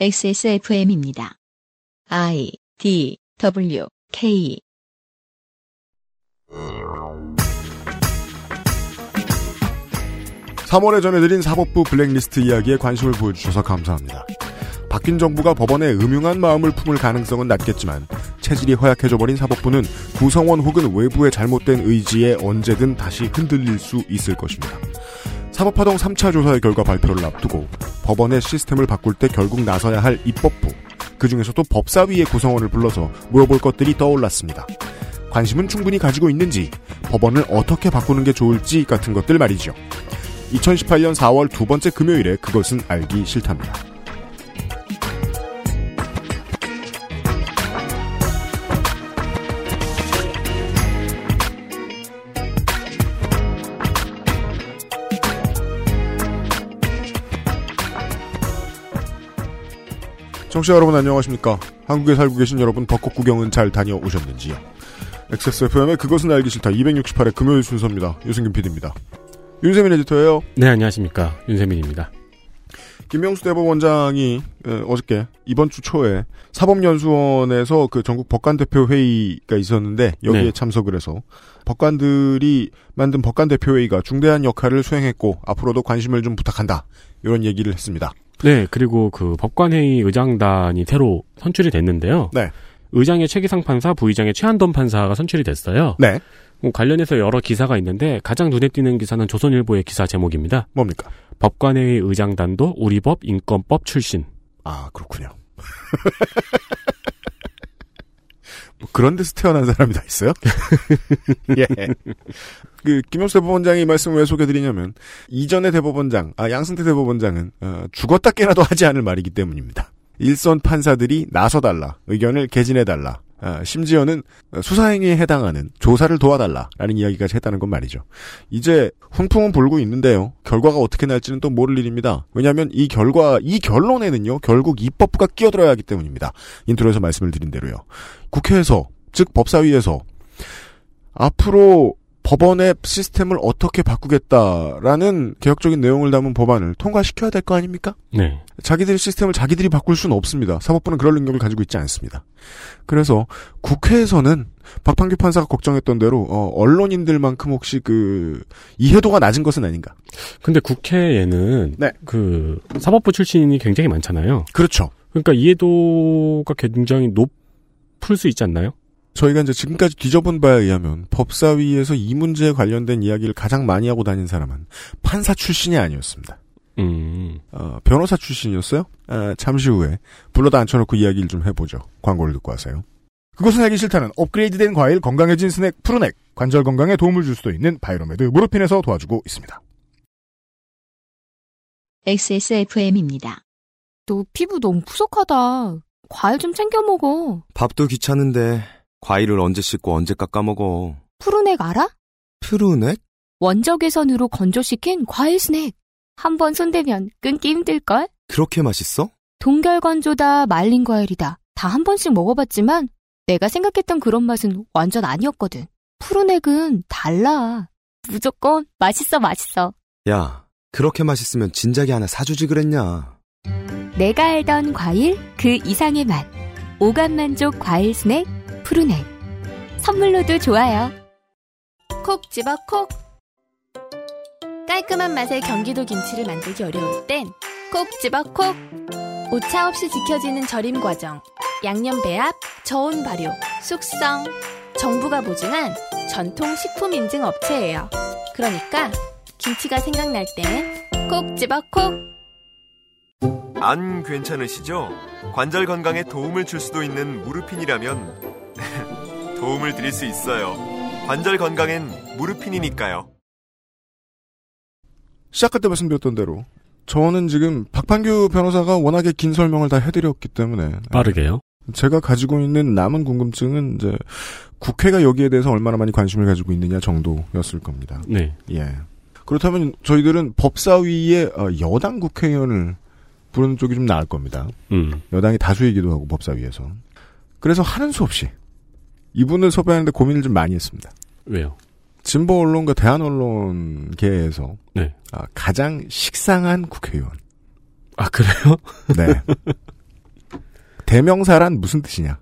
XSFM입니다. I D W K 3월에 전해드린 사법부 블랙리스트 이야기에 관심을 보여주셔서 감사합니다. 바뀐 정부가 법원에 음흉한 마음을 품을 가능성은 낮겠지만 체질이 허약해져버린 사법부는 구성원 혹은 외부의 잘못된 의지에 언제든 다시 흔들릴 수 있을 것입니다. 사법파동 3차 조사의 결과 발표를 앞두고 법원의 시스템을 바꿀 때 결국 나서야 할 입법부, 그 중에서도 법사위의 구성원을 불러서 물어볼 것들이 떠올랐습니다. 관심은 충분히 가지고 있는지, 법원을 어떻게 바꾸는 게 좋을지 같은 것들 말이죠. 2018년 4월 두 번째 금요일에 그것은 알기 싫답니다. 청취자 여러분 안녕하십니까? 한국에 살고 계신 여러분 벚꽃 구경은 잘 다녀오셨는지요? XSFM의 그것은 알기 싫다 268회 금요일 순서입니다. 유승균 PD입니다. 윤세민 에디터예요. 네, 안녕하십니까. 윤세민입니다. 김명수 대법원장이 에, 어저께 이번 주 초에 사법연수원에서 그 전국 법관 대표 회의가 있었는데 여기에 네. 참석을 해서 법관들이 만든 법관 대표 회의가 중대한 역할을 수행했고 앞으로도 관심을 좀 부탁한다 이런 얘기를 했습니다. 네, 그리고 그 법관회의 의장단이 새로 선출이 됐는데요. 네. 의장의 최기상 판사, 부의장의 최한돈 판사가 선출이 됐어요. 네, 뭐 관련해서 여러 기사가 있는데 가장 눈에 띄는 기사는 조선일보의 기사 제목입니다. 뭡니까? 법관회의 의장단도 우리법 인권법 출신. 아 그렇군요. 뭐 그런 데서 태어난 사람이 다 있어요? 예. 그 김명수 대법원장이 이 말씀을 왜 소개드리냐면 이전의 대법원장, 아 양승태 대법원장은 어, 죽었다 깨나도 하지 않을 말이기 때문입니다. 일선 판사들이 나서달라, 의견을 개진해달라, 아, 심지어는 수사행위에 해당하는 조사를 도와달라라는 이야기까지 했다는 건 말이죠. 이제 훈풍은 불고 있는데요. 결과가 어떻게 날지는 또 모를 일입니다. 왜냐하면 이 결과, 이 결론에는요, 결국 입법부가 끼어들어야 하기 때문입니다. 인트로에서 말씀을 드린 대로요. 국회에서, 즉 법사위에서 앞으로 법원의 시스템을 어떻게 바꾸겠다라는 개혁적인 내용을 담은 법안을 통과시켜야 될 거 아닙니까? 네. 자기들 시스템을 자기들이 바꿀 수는 없습니다. 사법부는 그럴 능력을 가지고 있지 않습니다. 그래서 국회에서는 박판규 판사가 걱정했던 대로 어, 언론인들만큼 혹시 그 이해도가 낮은 것은 아닌가? 근데 국회에는 네. 그 사법부 출신이 굉장히 많잖아요. 그렇죠. 그러니까 이해도가 굉장히 높을 수 있지 않나요? 저희가 이제 지금까지 뒤져본 바에 의하면 법사위에서 이 문제에 관련된 이야기를 가장 많이 하고 다닌 사람은 판사 출신이 아니었습니다. 음. 어, 변호사 출신이었어요? 아, 잠시 후에 불러다 앉혀놓고 이야기를 좀 해보죠. 광고를 듣고 와서요. 그것은 알기 싫다는 업그레이드된 과일 건강해진 스낵 푸르넥 관절 건강에 도움을 줄 수도 있는 바이로메드 무르핀에서 도와주고 있습니다. XSFM입니다. 너 피부 너무 푸석하다. 과일 좀 챙겨 먹어. 밥도 귀찮은데 과일을 언제 씻고 언제 깎아 먹어. 푸르넥 알아? 푸르넥? 원적외선으로 건조시킨 과일 스낵. 한 번 손대면 끊기 힘들걸? 그렇게 맛있어? 동결 건조다 말린 과일이다. 다 한 번씩 먹어봤지만 내가 생각했던 그런 맛은 완전 아니었거든. 푸르넥은 달라. 무조건 맛있어 맛있어. 야, 그렇게 맛있으면 진작에 하나 사주지 그랬냐. 내가 알던 과일 그 이상의 맛. 오감 만족 과일 스낵 푸르넥. 선물로도 좋아요. 콕 집어 콕. 깔끔한 맛의 경기도 김치를 만들기 어려울 땐 콕 집어 콕. 오차 없이 지켜지는 절임 과정. 양념 배합, 저온 발효, 숙성. 정부가 보증한 전통 식품 인증 업체예요. 그러니까 김치가 생각날 땐 콕 집어 콕. 안 괜찮으시죠? 관절 건강에 도움을 줄 수도 있는 무르핀이라면 도움을 드릴 수 있어요. 관절 건강엔 무르핀이니까요. 시작할 때 말씀드렸던 대로 저는 지금 박판규 변호사가 워낙에 긴 설명을 다 해드렸기 때문에 빠르게요. 제가 가지고 있는 남은 궁금증은 이제 국회가 여기에 대해서 얼마나 많이 관심을 가지고 있느냐 정도였을 겁니다. 네. 예. 그렇다면 저희들은 법사위에 어, 여당 국회의원을 부르는 쪽이 좀 나을 겁니다. 음. 여당이 다수이기도 하고 법사위에서. 그래서 하는 수 없이 이분을 섭외하는데 고민을 좀 많이 했습니다. 왜요? 진보 언론과 대한 언론계에서 네. 아, 가장 식상한 국회의원. 아, 그래요? 네. 대명사란 무슨 뜻이냐?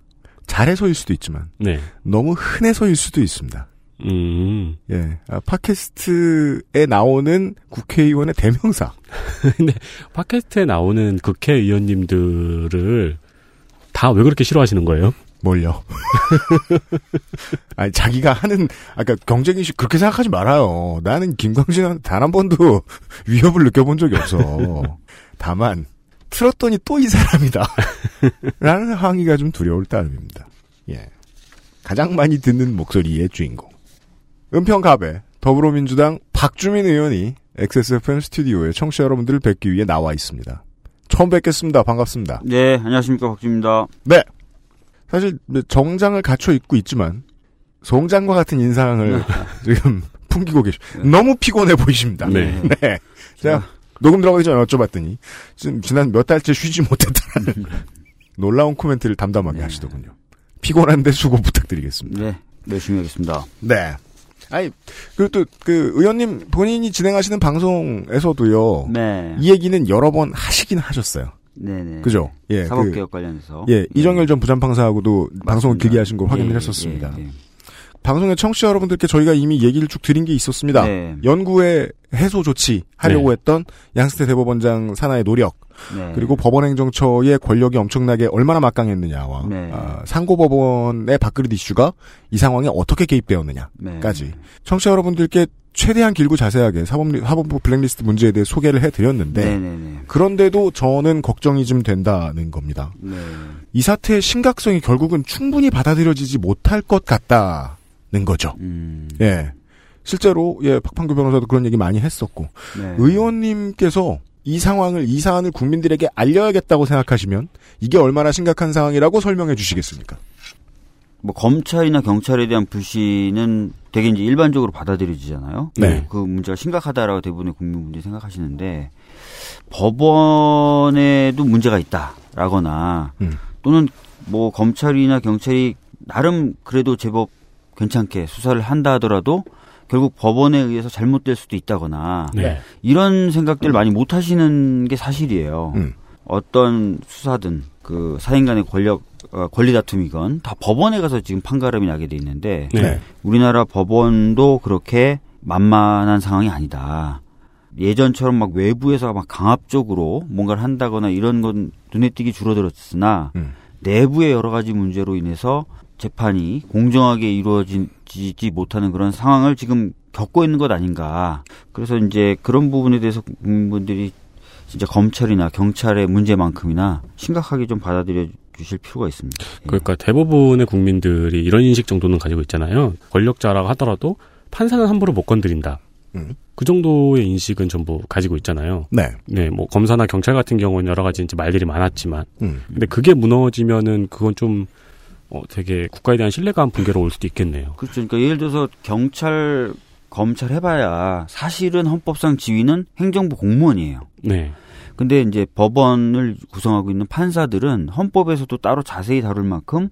잘해서일 수도 있지만 네. 너무 흔해서일 수도 있습니다. 음. 예, 아, 팟캐스트에 나오는 국회의원의 대명사. 팟캐스트에 나오는 국회의원님들을 다 왜 그렇게 싫어하시는 거예요? 뭘요? 아니 자기가 하는 아까 경쟁 이슈 그렇게 생각하지 말아요. 나는 김광진한테 단 한 번도 위협을 느껴본 적이 없어. 다만 틀었더니 또 이 사람이다. 라는 항의가 좀 두려울 따름입니다. 예. 가장 많이 듣는 목소리의 주인공. 은평갑에 더불어민주당 박주민 의원이 XSFM 스튜디오에 청취자 여러분들을 뵙기 위해 나와 있습니다. 처음 뵙겠습니다. 반갑습니다. 네, 안녕하십니까 박주입니다. 네. 사실 정장을 갖춰 입고 있지만 송장과 같은 인상을 지금 풍기고 계시. 너무 피곤해 보이십니다. 네. 네. 자 녹음 들어가기 전에 여쭤봤더니 지금 지난 몇 달째 쉬지 못했다는 놀라운 코멘트를 담담하게 네. 하시더군요. 피곤한데 수고 부탁드리겠습니다. 네, 열심히 하겠습니다. 네. 아니 그리고 또 그 의원님 본인이 진행하시는 방송에서도요. 네, 이 얘기는 여러 번 하시긴 하셨어요. 네, 네. 그죠? 예. 그- 사법개혁 관련해서. 예, 네. 이정열 전 부장판사하고도 방송을 맞습니다. 길게 하신 걸 확인을 예, 했었습니다. 예, 예. 방송의 청취자 여러분들께 저희가 이미 얘기를 쭉 드린 게 있었습니다. 네. 연구의 해소 조치 하려고 네. 했던 양승태 대법원장 산하의 노력 네. 그리고 법원행정처의 권력이 엄청나게 얼마나 막강했느냐와 네. 아, 상고법원의 밥그릇 이슈가 이 상황에 어떻게 개입되었느냐까지 네. 청취자 여러분들께 최대한 길고 자세하게 사법, 사법부 블랙리스트 문제에 대해 소개를 해드렸는데 네, 네, 네. 그런데도 저는 걱정이 좀 된다는 겁니다. 네. 이 사태의 심각성이 결국은 충분히 받아들여지지 못할 것 같다는 거죠. 음. 예. 실제로 예 박판규 변호사도 그런 얘기 많이 했었고 네. 의원님께서 이 상황을 이 사안을 국민들에게 알려야겠다고 생각하시면 이게 얼마나 심각한 상황이라고 설명해 주시겠습니까? 뭐 검찰이나 경찰에 대한 불신은 되게 이제 일반적으로 받아들여지잖아요. 네. 그 문제가 심각하다라고 대부분의 국민분들이 생각하시는데 법원에도 문제가 있다라거나 음. 또는 뭐 검찰이나 경찰이 나름 그래도 제법 괜찮게 수사를 한다 하더라도 결국 법원에 의해서 잘못될 수도 있다거나 네. 이런 생각들 많이 못 하시는 게 사실이에요. 음. 어떤 수사든 그 사인 간의 권력 어, 권리 다툼이건 다 법원에 가서 지금 판가름이 나게 돼 있는데 네. 우리나라 법원도 그렇게 만만한 상황이 아니다. 예전처럼 막 외부에서 막 강압적으로 뭔가를 한다거나 이런 건 눈에 띄게 줄어들었으나 음. 내부의 여러 가지 문제로 인해서 재판이 공정하게 이루어지지 못하는 그런 상황을 지금 겪고 있는 것 아닌가. 그래서 이제 그런 부분에 대해서 국민분들이 진짜 검찰이나 경찰의 문제만큼이나 심각하게 좀 받아들여 주실 필요가 있습니다. 예. 그러니까 대부분의 국민들이 이런 인식 정도는 가지고 있잖아요. 권력자라고 하더라도 판사는 함부로 못 건드린다. 음. 그 정도의 인식은 전부 가지고 있잖아요. 네. 네, 뭐 검사나 경찰 같은 경우는 여러 가지 이제 말들이 많았지만, 음. 근데 그게 무너지면은 그건 좀 어, 되게 국가에 대한 신뢰감 붕괴로 올 수도 있겠네요. 그렇죠. 그러니까 예를 들어서 경찰, 검찰 해봐야 사실은 헌법상 지위는 행정부 공무원이에요. 네, 근데 이제 법원을 구성하고 있는 판사들은 헌법에서도 따로 자세히 다룰 만큼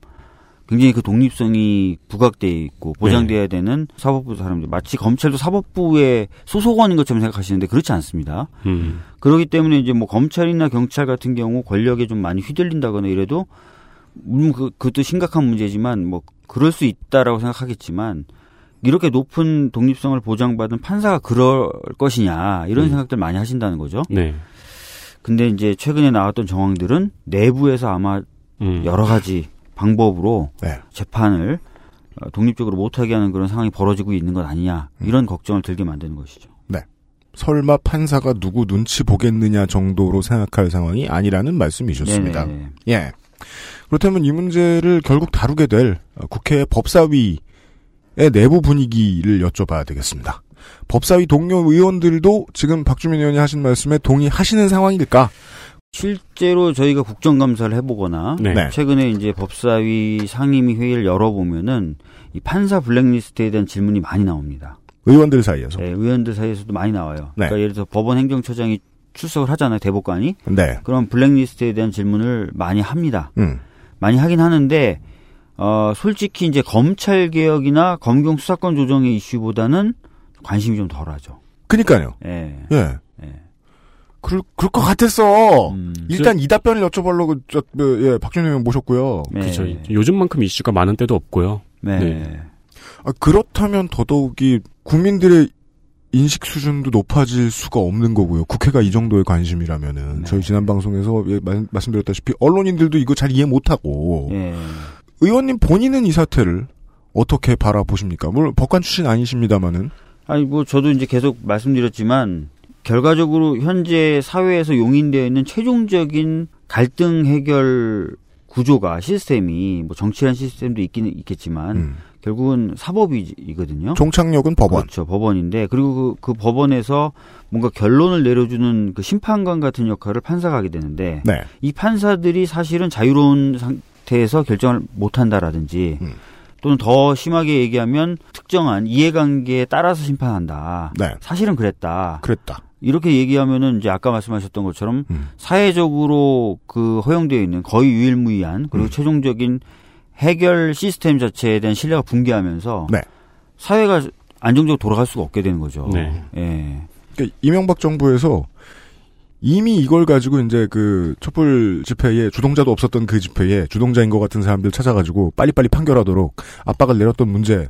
굉장히 그 독립성이 부각돼 있고 보장돼야 되는 사법부 사람들 마치 검찰도 사법부의 소속원인 것처럼 생각하시는데 그렇지 않습니다. 음, 그렇기 때문에 이제 뭐 검찰이나 경찰 같은 경우 권력에 좀 많이 휘둘린다거나 이래도 물론 그, 그것도 심각한 문제지만 뭐 그럴 수 있다라고 생각하겠지만 이렇게 높은 독립성을 보장받은 판사가 그럴 것이냐 이런 음. 생각들 많이 하신다는 거죠. 네, 근데 이제 최근에 나왔던 정황들은 내부에서 아마 음, 여러 가지 방법으로 네. 재판을 어, 독립적으로 못하게 하는 그런 상황이 벌어지고 있는 것 아니냐 음. 이런 걱정을 들게 만드는 것이죠. 설마 판사가 누구 눈치 보겠느냐 정도로 생각할 상황이 아니라는 말씀이셨습니다. 네네. 예. 그렇다면 이 문제를 결국 다루게 될 어, 국회 법사위의 내부 분위기를 여쭤봐야 되겠습니다. 법사위 동료 의원들도 지금 박주민 의원이 하신 말씀에 동의하시는 상황일까? 실제로 저희가 국정감사를 해보거나 네. 네. 최근에 이제 법사위 상임위 회의를 열어보면은 이 판사 블랙리스트에 대한 질문이 많이 나옵니다. 의원들 사이에서. 네, 의원들 사이에서도 많이 나와요. 네. 그러니까 예를 들어 법원 행정처장이 출석을 하잖아요, 대법관이. 네. 그럼 블랙리스트에 대한 질문을 많이 합니다. 음. 많이 하긴 하는데 어 솔직히 이제 검찰 개혁이나 검경 수사권 조정의 이슈보다는 관심이 좀 덜하죠. 그니까요. 예. 예. 예. 그럴, 그럴 것 같았어. 음. 일단 이 답변을 여쭤보려고, 저, 그, 예, 박준영 의원 모셨고요. 네. 그렇죠. 요즘만큼 이슈가 많은 때도 없고요. 네. 네. 아, 그렇다면 더더욱이 국민들의 인식 수준도 높아질 수가 없는 거고요. 국회가 이 정도의 관심이라면은. 네. 저희 지난 방송에서 예, 말, 말씀드렸다시피 언론인들도 이거 잘 이해 못하고. 예. 의원님 본인은 이 사태를 어떻게 바라보십니까? 물론 법관 출신 아니십니다만은. 아니 뭐 저도 이제 계속 말씀드렸지만 결과적으로 현재 사회에서 용인되어 있는 최종적인 갈등 해결 구조가 시스템이 뭐 정치란 시스템도 있기는 있겠지만 음. 결국은 사법이거든요. 종착역은 법원. 그렇죠. 법원인데 그리고 그, 그 법원에서 뭔가 결론을 내려주는 그 심판관 같은 역할을 판사가 하게 되는데 네. 이 판사들이 사실은 자유로운 상태에서 결정을 못 한다라든지 음. 또는 더 심하게 얘기하면 특정한 이해관계에 따라서 심판한다. 네. 사실은 그랬다. 그랬다. 이렇게 얘기하면은 이제 아까 말씀하셨던 것처럼 음. 사회적으로 그 허용되어 있는 거의 유일무이한 그리고 음. 최종적인 해결 시스템 자체에 대한 신뢰가 붕괴하면서 네. 사회가 안정적으로 돌아갈 수가 없게 되는 거죠. 네. 예. 그러니까 이명박 정부에서 이미 이걸 가지고 이제 그 촛불 집회에 주동자도 없었던 그 집회에 주동자인 것 같은 사람들 찾아가지고 빨리빨리 판결하도록 압박을 내렸던 문제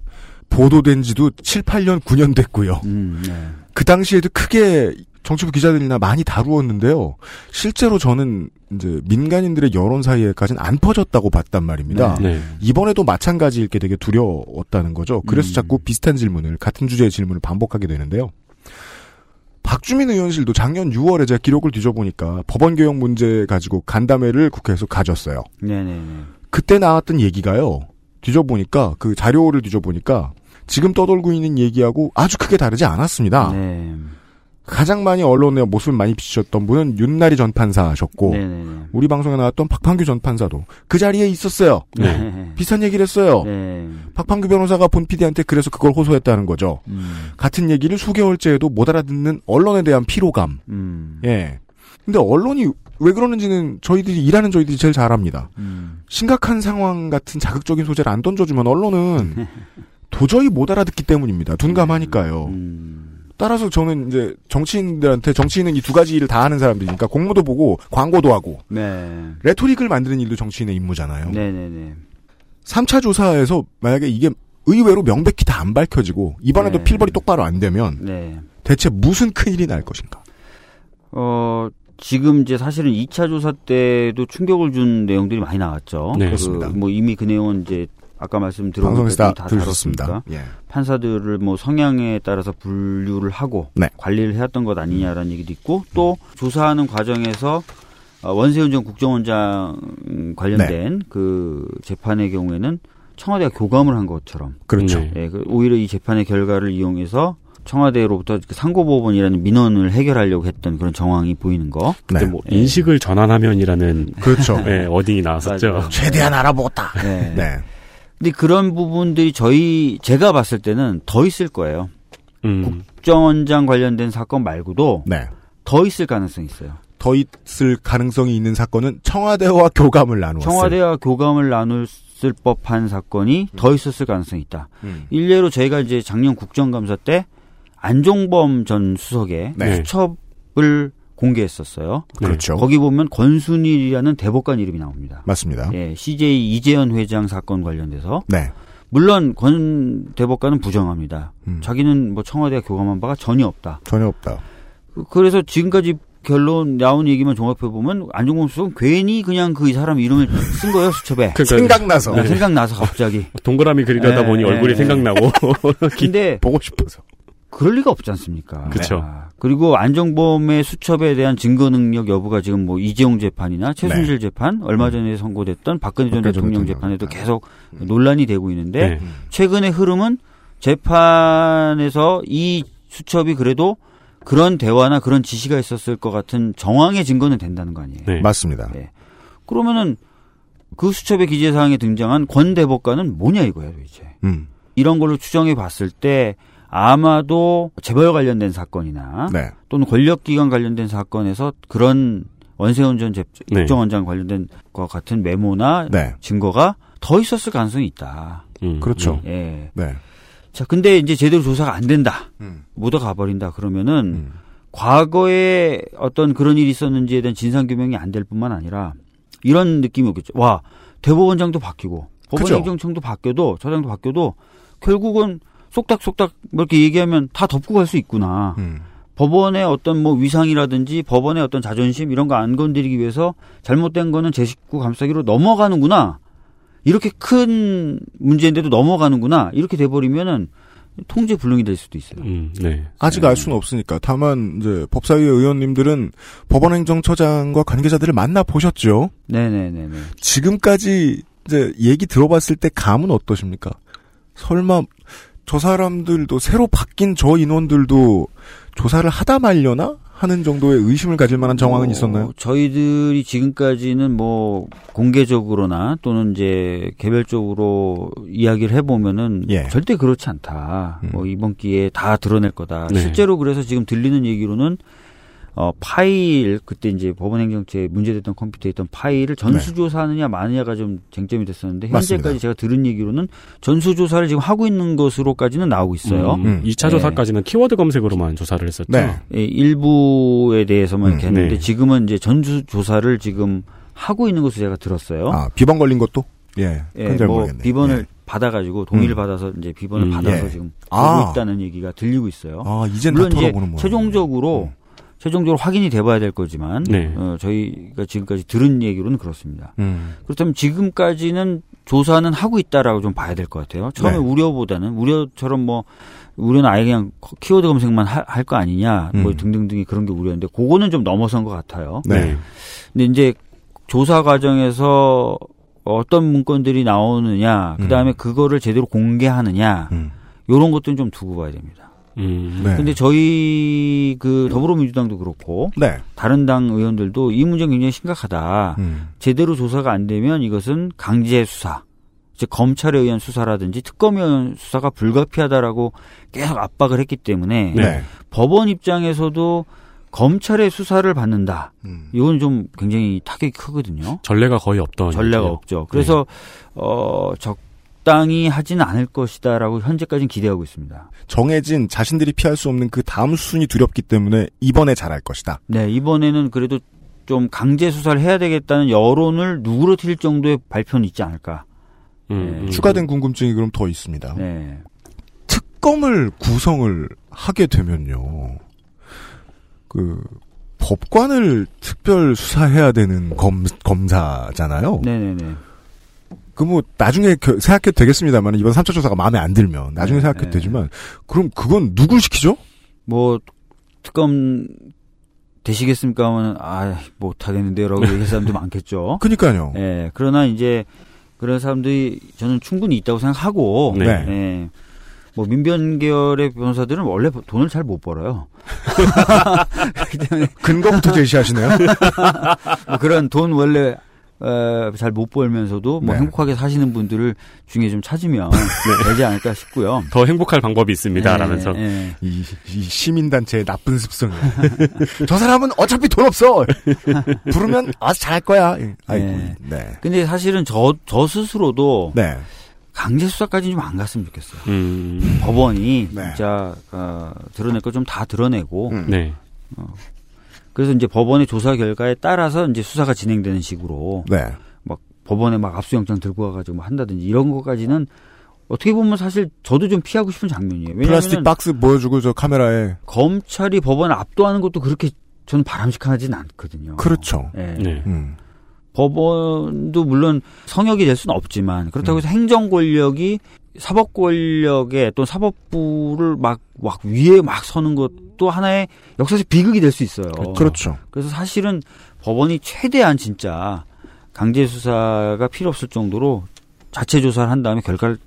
보도된 지도 7, 8년, 9년 됐고요. 음, 네. 그 당시에도 크게 정치부 기자들이나 많이 다루었는데요. 실제로 저는 이제 민간인들의 여론 사이에까지는 안 퍼졌다고 봤단 말입니다. 네. 이번에도 마찬가지일 게 되게 두려웠다는 거죠. 그래서 음. 자꾸 비슷한 질문을 같은 주제의 질문을 반복하게 되는데요. 박주민 의원실도 작년 6월에 제가 기록을 뒤져보니까 법원 개혁 문제 가지고 간담회를 국회에서 가졌어요. 네네네. 그때 나왔던 얘기가요. 뒤져보니까 그 자료를 뒤져보니까 지금 떠돌고 있는 얘기하고 아주 크게 다르지 않았습니다. 네. 가장 많이 언론에 모습을 많이 비추셨던 분은 윤나리 전 판사셨고 네네네. 우리 방송에 나왔던 박판규 전 판사도 그 자리에 있었어요. 네. 비슷한 얘기를 했어요. 네. 박판규 변호사가 본 PD한테 그래서 그걸 호소했다는 거죠. 음. 같은 얘기를 수개월째 해도 못 알아듣는 언론에 대한 피로감. 음. 예. 근데 언론이 왜 그러는지는 저희들이 일하는 저희들이 제일 잘 압니다. 음. 심각한 상황 같은 자극적인 소재를 안 던져주면 언론은 도저히 못 알아듣기 때문입니다. 둔감하니까요. 음. 따라서 저는 이제 정치인들한테 정치인은 이 두 가지 일을 다 하는 사람들이니까 공모도 보고 광고도 하고 네. 레토릭을 만드는 일도 정치인의 임무잖아요. 네네네. 3차 조사에서 만약에 이게 의외로 명백히 다 안 밝혀지고 이번에도 네. 필벌이 똑바로 안 되면 네. 대체 무슨 큰 일이 날 것인가? 어, 지금 이제 사실은 2차 조사 때도 충격을 준 내용들이 많이 나왔죠. 네. 그 그렇습니다. 뭐 이미 그 내용은 이제 아까 말씀 들어본 방송에서 다다 들으셨습니다. 예. 판사들을 뭐 성향에 따라서 분류를 하고 네. 관리를 해왔던 것 아니냐라는 얘기도 있고 또 조사하는 과정에서 어, 원세훈 전 국정원장 관련된 네. 그 재판의 경우에는 청와대가 교감을 한 것처럼 그렇죠. 네. 예, 그 오히려 이 재판의 결과를 이용해서 청와대로부터 그 상고법원이라는 민원을 해결하려고 했던 그런 정황이 보이는 거. 네. 뭐 인식을 전환하면이라는 그렇죠. 네, 어딩이 나왔었죠. 최대한 알아보겠다. 네. 네. 근데 그런 부분들이 저희 제가 봤을 때는 더 있을 거예요. 음. 국정원장 관련된 사건 말고도 네. 더 있을 가능성이 있어요. 더 있을 가능성이 있는 사건은 청와대와 교감을 나누었어요. 청와대와 교감을 나눌 법한 사건이 더 있었을 가능성이 있다. 음. 일례로 저희가 이제 작년 국정감사 때 안종범 전 수석의 네. 수첩을 공개했었어요. 그렇죠. 거기 보면 권순일이라는 대법관 이름이 나옵니다. 맞습니다. 예, CJ 이재현 회장 사건 관련돼서 네. 물론 권 대법관은 부정합니다. 음. 자기는 뭐 청와대가 교감한 바가 전혀 없다. 전혀 없다. 그- 그래서 지금까지 결론 나온 얘기만 종합해 보면 안종범 수석은 괜히 그냥 그 사람 이름을 쓴 거예요 수첩에. 그러니까 생각나서 네, 생각나서 갑자기. 동그라미 그리려다 네, 보니 네, 얼굴이 네. 생각나고 근데 보고 싶어서. 그럴 리가 없지 않습니까? 그쵸. 아, 그리고 안정범의 수첩에 대한 증거 능력 여부가 지금 뭐 이재용 재판이나 최순실 재판, 얼마 전에 선고됐던 박근혜 전 네. 대통령 재판에도 재판. 계속 논란이 되고 있는데 네. 최근의 흐름은 재판에서 이 수첩이 그래도 그런 대화나 그런 지시가 있었을 것 같은 정황의 증거는 된다는 거 아니에요. 네. 맞습니다. 네. 그러면은 그 수첩의 기재 사항에 등장한 권 대법관은 뭐냐 이거예요, 도대체. 음. 이런 걸로 추정해 봤을 때 아마도 재벌 관련된 사건이나 네. 또는 권력기관 관련된 사건에서 그런 원세훈 전 재- 네. 국정원장 관련된 것 같은 메모나 네. 증거가 더 있었을 가능성이 있다. 음, 그렇죠. 음. 예. 네. 자, 근데 이제 제대로 조사가 안 된다. 음. 묻어가 버린다. 그러면은 음. 과거에 어떤 그런 일이 있었는지에 대한 진상 규명이 안 될 뿐만 아니라 이런 느낌이 오겠죠. 와 대법원장도 바뀌고. 법원행정청도 바뀌어도 저장도 바뀌어도 결국은 쏙닥쏙닥 뭐 이렇게 얘기하면 다 덮고 갈 수 있구나. 음. 법원의 어떤 뭐 위상이라든지 법원의 어떤 자존심 이런 거 안 건드리기 위해서 잘못된 거는 제 식구 감싸기로 넘어가는구나. 이렇게 큰 문제인데도 넘어가는구나. 이렇게 돼버리면은 통제 불능이 될 수도 있어요. 음, 네. 아직 알 수는 없으니까. 다만 이제 법사위의 의원님들은 법원 행정처장과 관계자들을 만나 보셨죠. 네네네네. 지금까지 이제 얘기 들어봤을 때 감은 어떠십니까? 설마 저 사람들도 새로 바뀐 저 인원들도 조사를 하다 말려나 하는 정도의 의심을 가질 만한 정황은 어, 있었나요? 저희들이 지금까지는 뭐 공개적으로나 또는 이제 개별적으로 이야기를 해보면은 예. 절대 그렇지 않다. 음. 뭐 이번 기회에 다 드러낼 거다. 네. 실제로 그래서 지금 들리는 얘기로는 어 파일 그때 이제 법원행정처에 문제됐던 컴퓨터에 있던 파일을 전수조사하느냐 마느냐가 좀 쟁점이 됐었는데 현재까지 네. 맞습니다. 제가 들은 얘기로는 전수조사를 지금 하고 있는 것으로까지는 나오고 있어요. 음, 2차 네. 조사까지는 키워드 검색으로만 조사를 했었죠. 네. 예, 일부에 대해서만 이렇게 음, 했는데 네. 지금은 이제 전수 조사를 지금 하고 있는 것으로 제가 들었어요. 아, 비번 걸린 것도? 예. 예, 뭐 모르겠네. 비번을 예. 받아가지고 동의를 음. 받아서 이제 비번을 음, 받아서 예. 지금 아. 보고 있다는 얘기가 들리고 있어요. 아, 이젠 다 물론 이제 모양. 최종적으로 최종적으로 확인이 돼봐야 될 거지만 네. 어, 저희가 지금까지 들은 얘기로는 그렇습니다. 음. 그렇다면 지금까지는 조사는 하고 있다라고 좀 봐야 될 것 같아요. 처음에 네. 우려보다는 우려처럼 뭐 우려는 아예 그냥 키워드 검색만 할 거 아니냐 뭐 음. 등등등이 그런 게 우려인데 그거는 좀 넘어선 것 같아요. 네. 근데 이제 조사 과정에서 어떤 문건들이 나오느냐, 그 다음에 음. 그거를 제대로 공개하느냐, 음. 요런 것들은 좀 두고 봐야 됩니다. 음, 네. 근데 저희 그 더불어민주당도 그렇고, 네. 다른 당 의원들도 이 문제는 굉장히 심각하다. 음. 제대로 조사가 안 되면 이것은 강제 수사, 즉 검찰에 의한 수사라든지 특검에 의한 수사가 불가피하다라고 계속 압박을 했기 때문에 네. 법원 입장에서도 검찰의 수사를 받는다. 음. 이건 좀 굉장히 타격이 크거든요. 전례가 거의 없던 전례가 일이죠. 없죠. 그래서 어적 당히 하지는 않을 것이다라고 현재까지는 기대하고 있습니다. 정해진 자신들이 피할 수 없는 그 다음 수순이 두렵기 때문에 이번에 잘할 것이다. 네 이번에는 그래도 좀 강제 수사를 해야 되겠다는 여론을 누그러뜨릴 정도의 발표는 있지 않을까. 음, 음. 추가된 궁금증이 그럼 더 있습니다. 네. 특검을 구성을 하게 되면요. 그 법관을 특별 수사해야 되는 검, 검사잖아요. 네네네. 그 뭐 나중에 겨- 생각해도 되겠습니다만 이번 3차 조사가 마음에 안 들면 나중에 네, 생각해도 네. 되지만 그럼 그건 누굴 시키죠? 뭐 특검 되시겠습니까? 하면 아 못하겠는데요라고 얘기할 사람도 많겠죠. 그니까요. 예. 그러나 이제 그런 사람들이 저는 충분히 있다고 생각하고 네. 예. 뭐 민변 계열의 변호사들은 원래 돈을 잘 못 벌어요. 그렇기 때문에 근거부터 제시하시네요. 뭐 그런 돈 원래 어, 잘 못 벌면서도 뭐 네. 행복하게 사시는 분들을 중에 좀 찾으면 되지 않을까 싶고요. 더 행복할 방법이 있습니다. 라면서. 예, 예. 이, 이 시민단체의 나쁜 습성. 저 사람은 어차피 돈 없어. 부르면 알아서 잘할 거야. 예. 아이고, 네. 네. 근데 사실은 저, 저 스스로도 네. 강제 수사까지는 좀 안 갔으면 좋겠어요. 음, 법원이 네. 진짜 어, 드러낼 거 좀 다 드러내고 음. 네. 그래서 이제 법원의 조사 결과에 따라서 이제 수사가 진행되는 식으로 네. 막 법원에 막 압수영장 들고 와가지고 뭐 한다든지 이런 것까지는 어떻게 보면 사실 저도 좀 피하고 싶은 장면이에요. 플라스틱 박스 보여주고 저 카메라에. 검찰이 법원을 압도하는 것도 그렇게 저는 바람직하진 않거든요. 그렇죠. 예. 네. 음. 법원도 물론 성역이 될 수는 없지만 그렇다고 해서 행정 권력이 사법 권력에 또 사법부를 막, 막 위에 막 서는 것도 하나의 역사적 비극이 될 수 있어요. 그렇죠. 그래서 사실은 법원이 최대한 진짜 강제 수사가 필요 없을 정도로 자체 조사를 한 다음에 결과를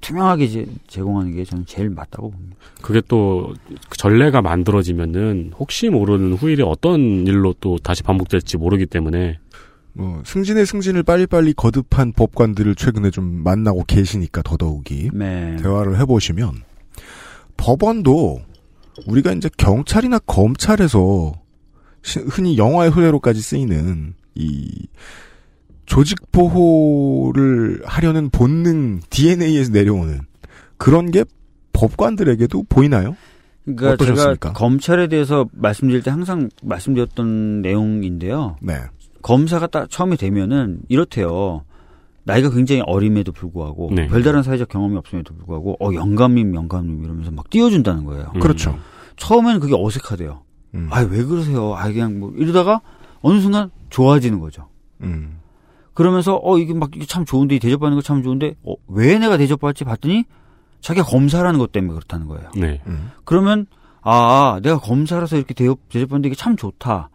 투명하게 제, 제공하는 게 저는 제일 맞다고 봅니다. 그게 또 전례가 만들어지면은 혹시 모르는 후일에 어떤 일로 또 다시 반복될지 모르기 때문에 뭐 승진의 승진을 빨리빨리 거듭한 법관들을 최근에 좀 만나고 계시니까 더더욱이 네. 대화를 해보시면 법원도 우리가 이제 경찰이나 검찰에서 시- 흔히 영화의 소재로까지 쓰이는 이 조직 보호를 하려는 본능 DNA에서 내려오는 그런 게 법관들에게도 보이나요? 그러니까 어떠셨습니까? 제가 검찰에 대해서 말씀드릴 때 항상 말씀드렸던 내용인데요. 네. 검사가 딱 처음에 되면은 이렇대요. 나이가 굉장히 어림에도 불구하고 네. 별다른 사회적 경험이 없음에도 불구하고 어 영감님 영감님 이러면서 막 띄워준다는 거예요. 음. 그렇죠. 처음에는 그게 어색하대요. 음. 아왜 그러세요? 아 그냥 뭐 이러다가 어느 순간 좋아지는 거죠. 음. 그러면서 어 이게 막 이게 참 좋은데 이 대접받는 거 참 좋은데 어, 왜 내가 대접받지 봤더니 자기가 검사라는 것 때문에 그렇다는 거예요. 네. 음. 그러면 아 내가 검사라서 이렇게 대접 대접받는 게 참 좋다.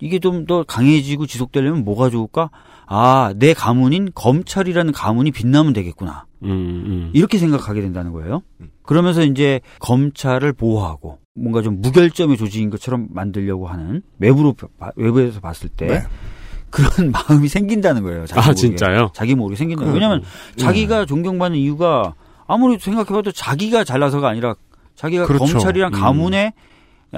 이게 좀 더 강해지고 지속되려면 뭐가 좋을까? 아 내 가문인 검찰이라는 가문이 빛나면 되겠구나. 음, 음. 이렇게 생각하게 된다는 거예요. 그러면서 이제 검찰을 보호하고 뭔가 좀 무결점의 조직인 것처럼 만들려고 하는 외부로 봐- 외부에서 봤을 때 네. 그런 마음이 생긴다는 거예요. 자기 아, 모르게. 진짜요? 자기 모르게 생긴다. 그, 왜냐하면 자기가 존경받는 이유가 아무리 생각해봐도 자기가 잘나서가 아니라 자기가 그렇죠. 검찰이랑 음. 가문의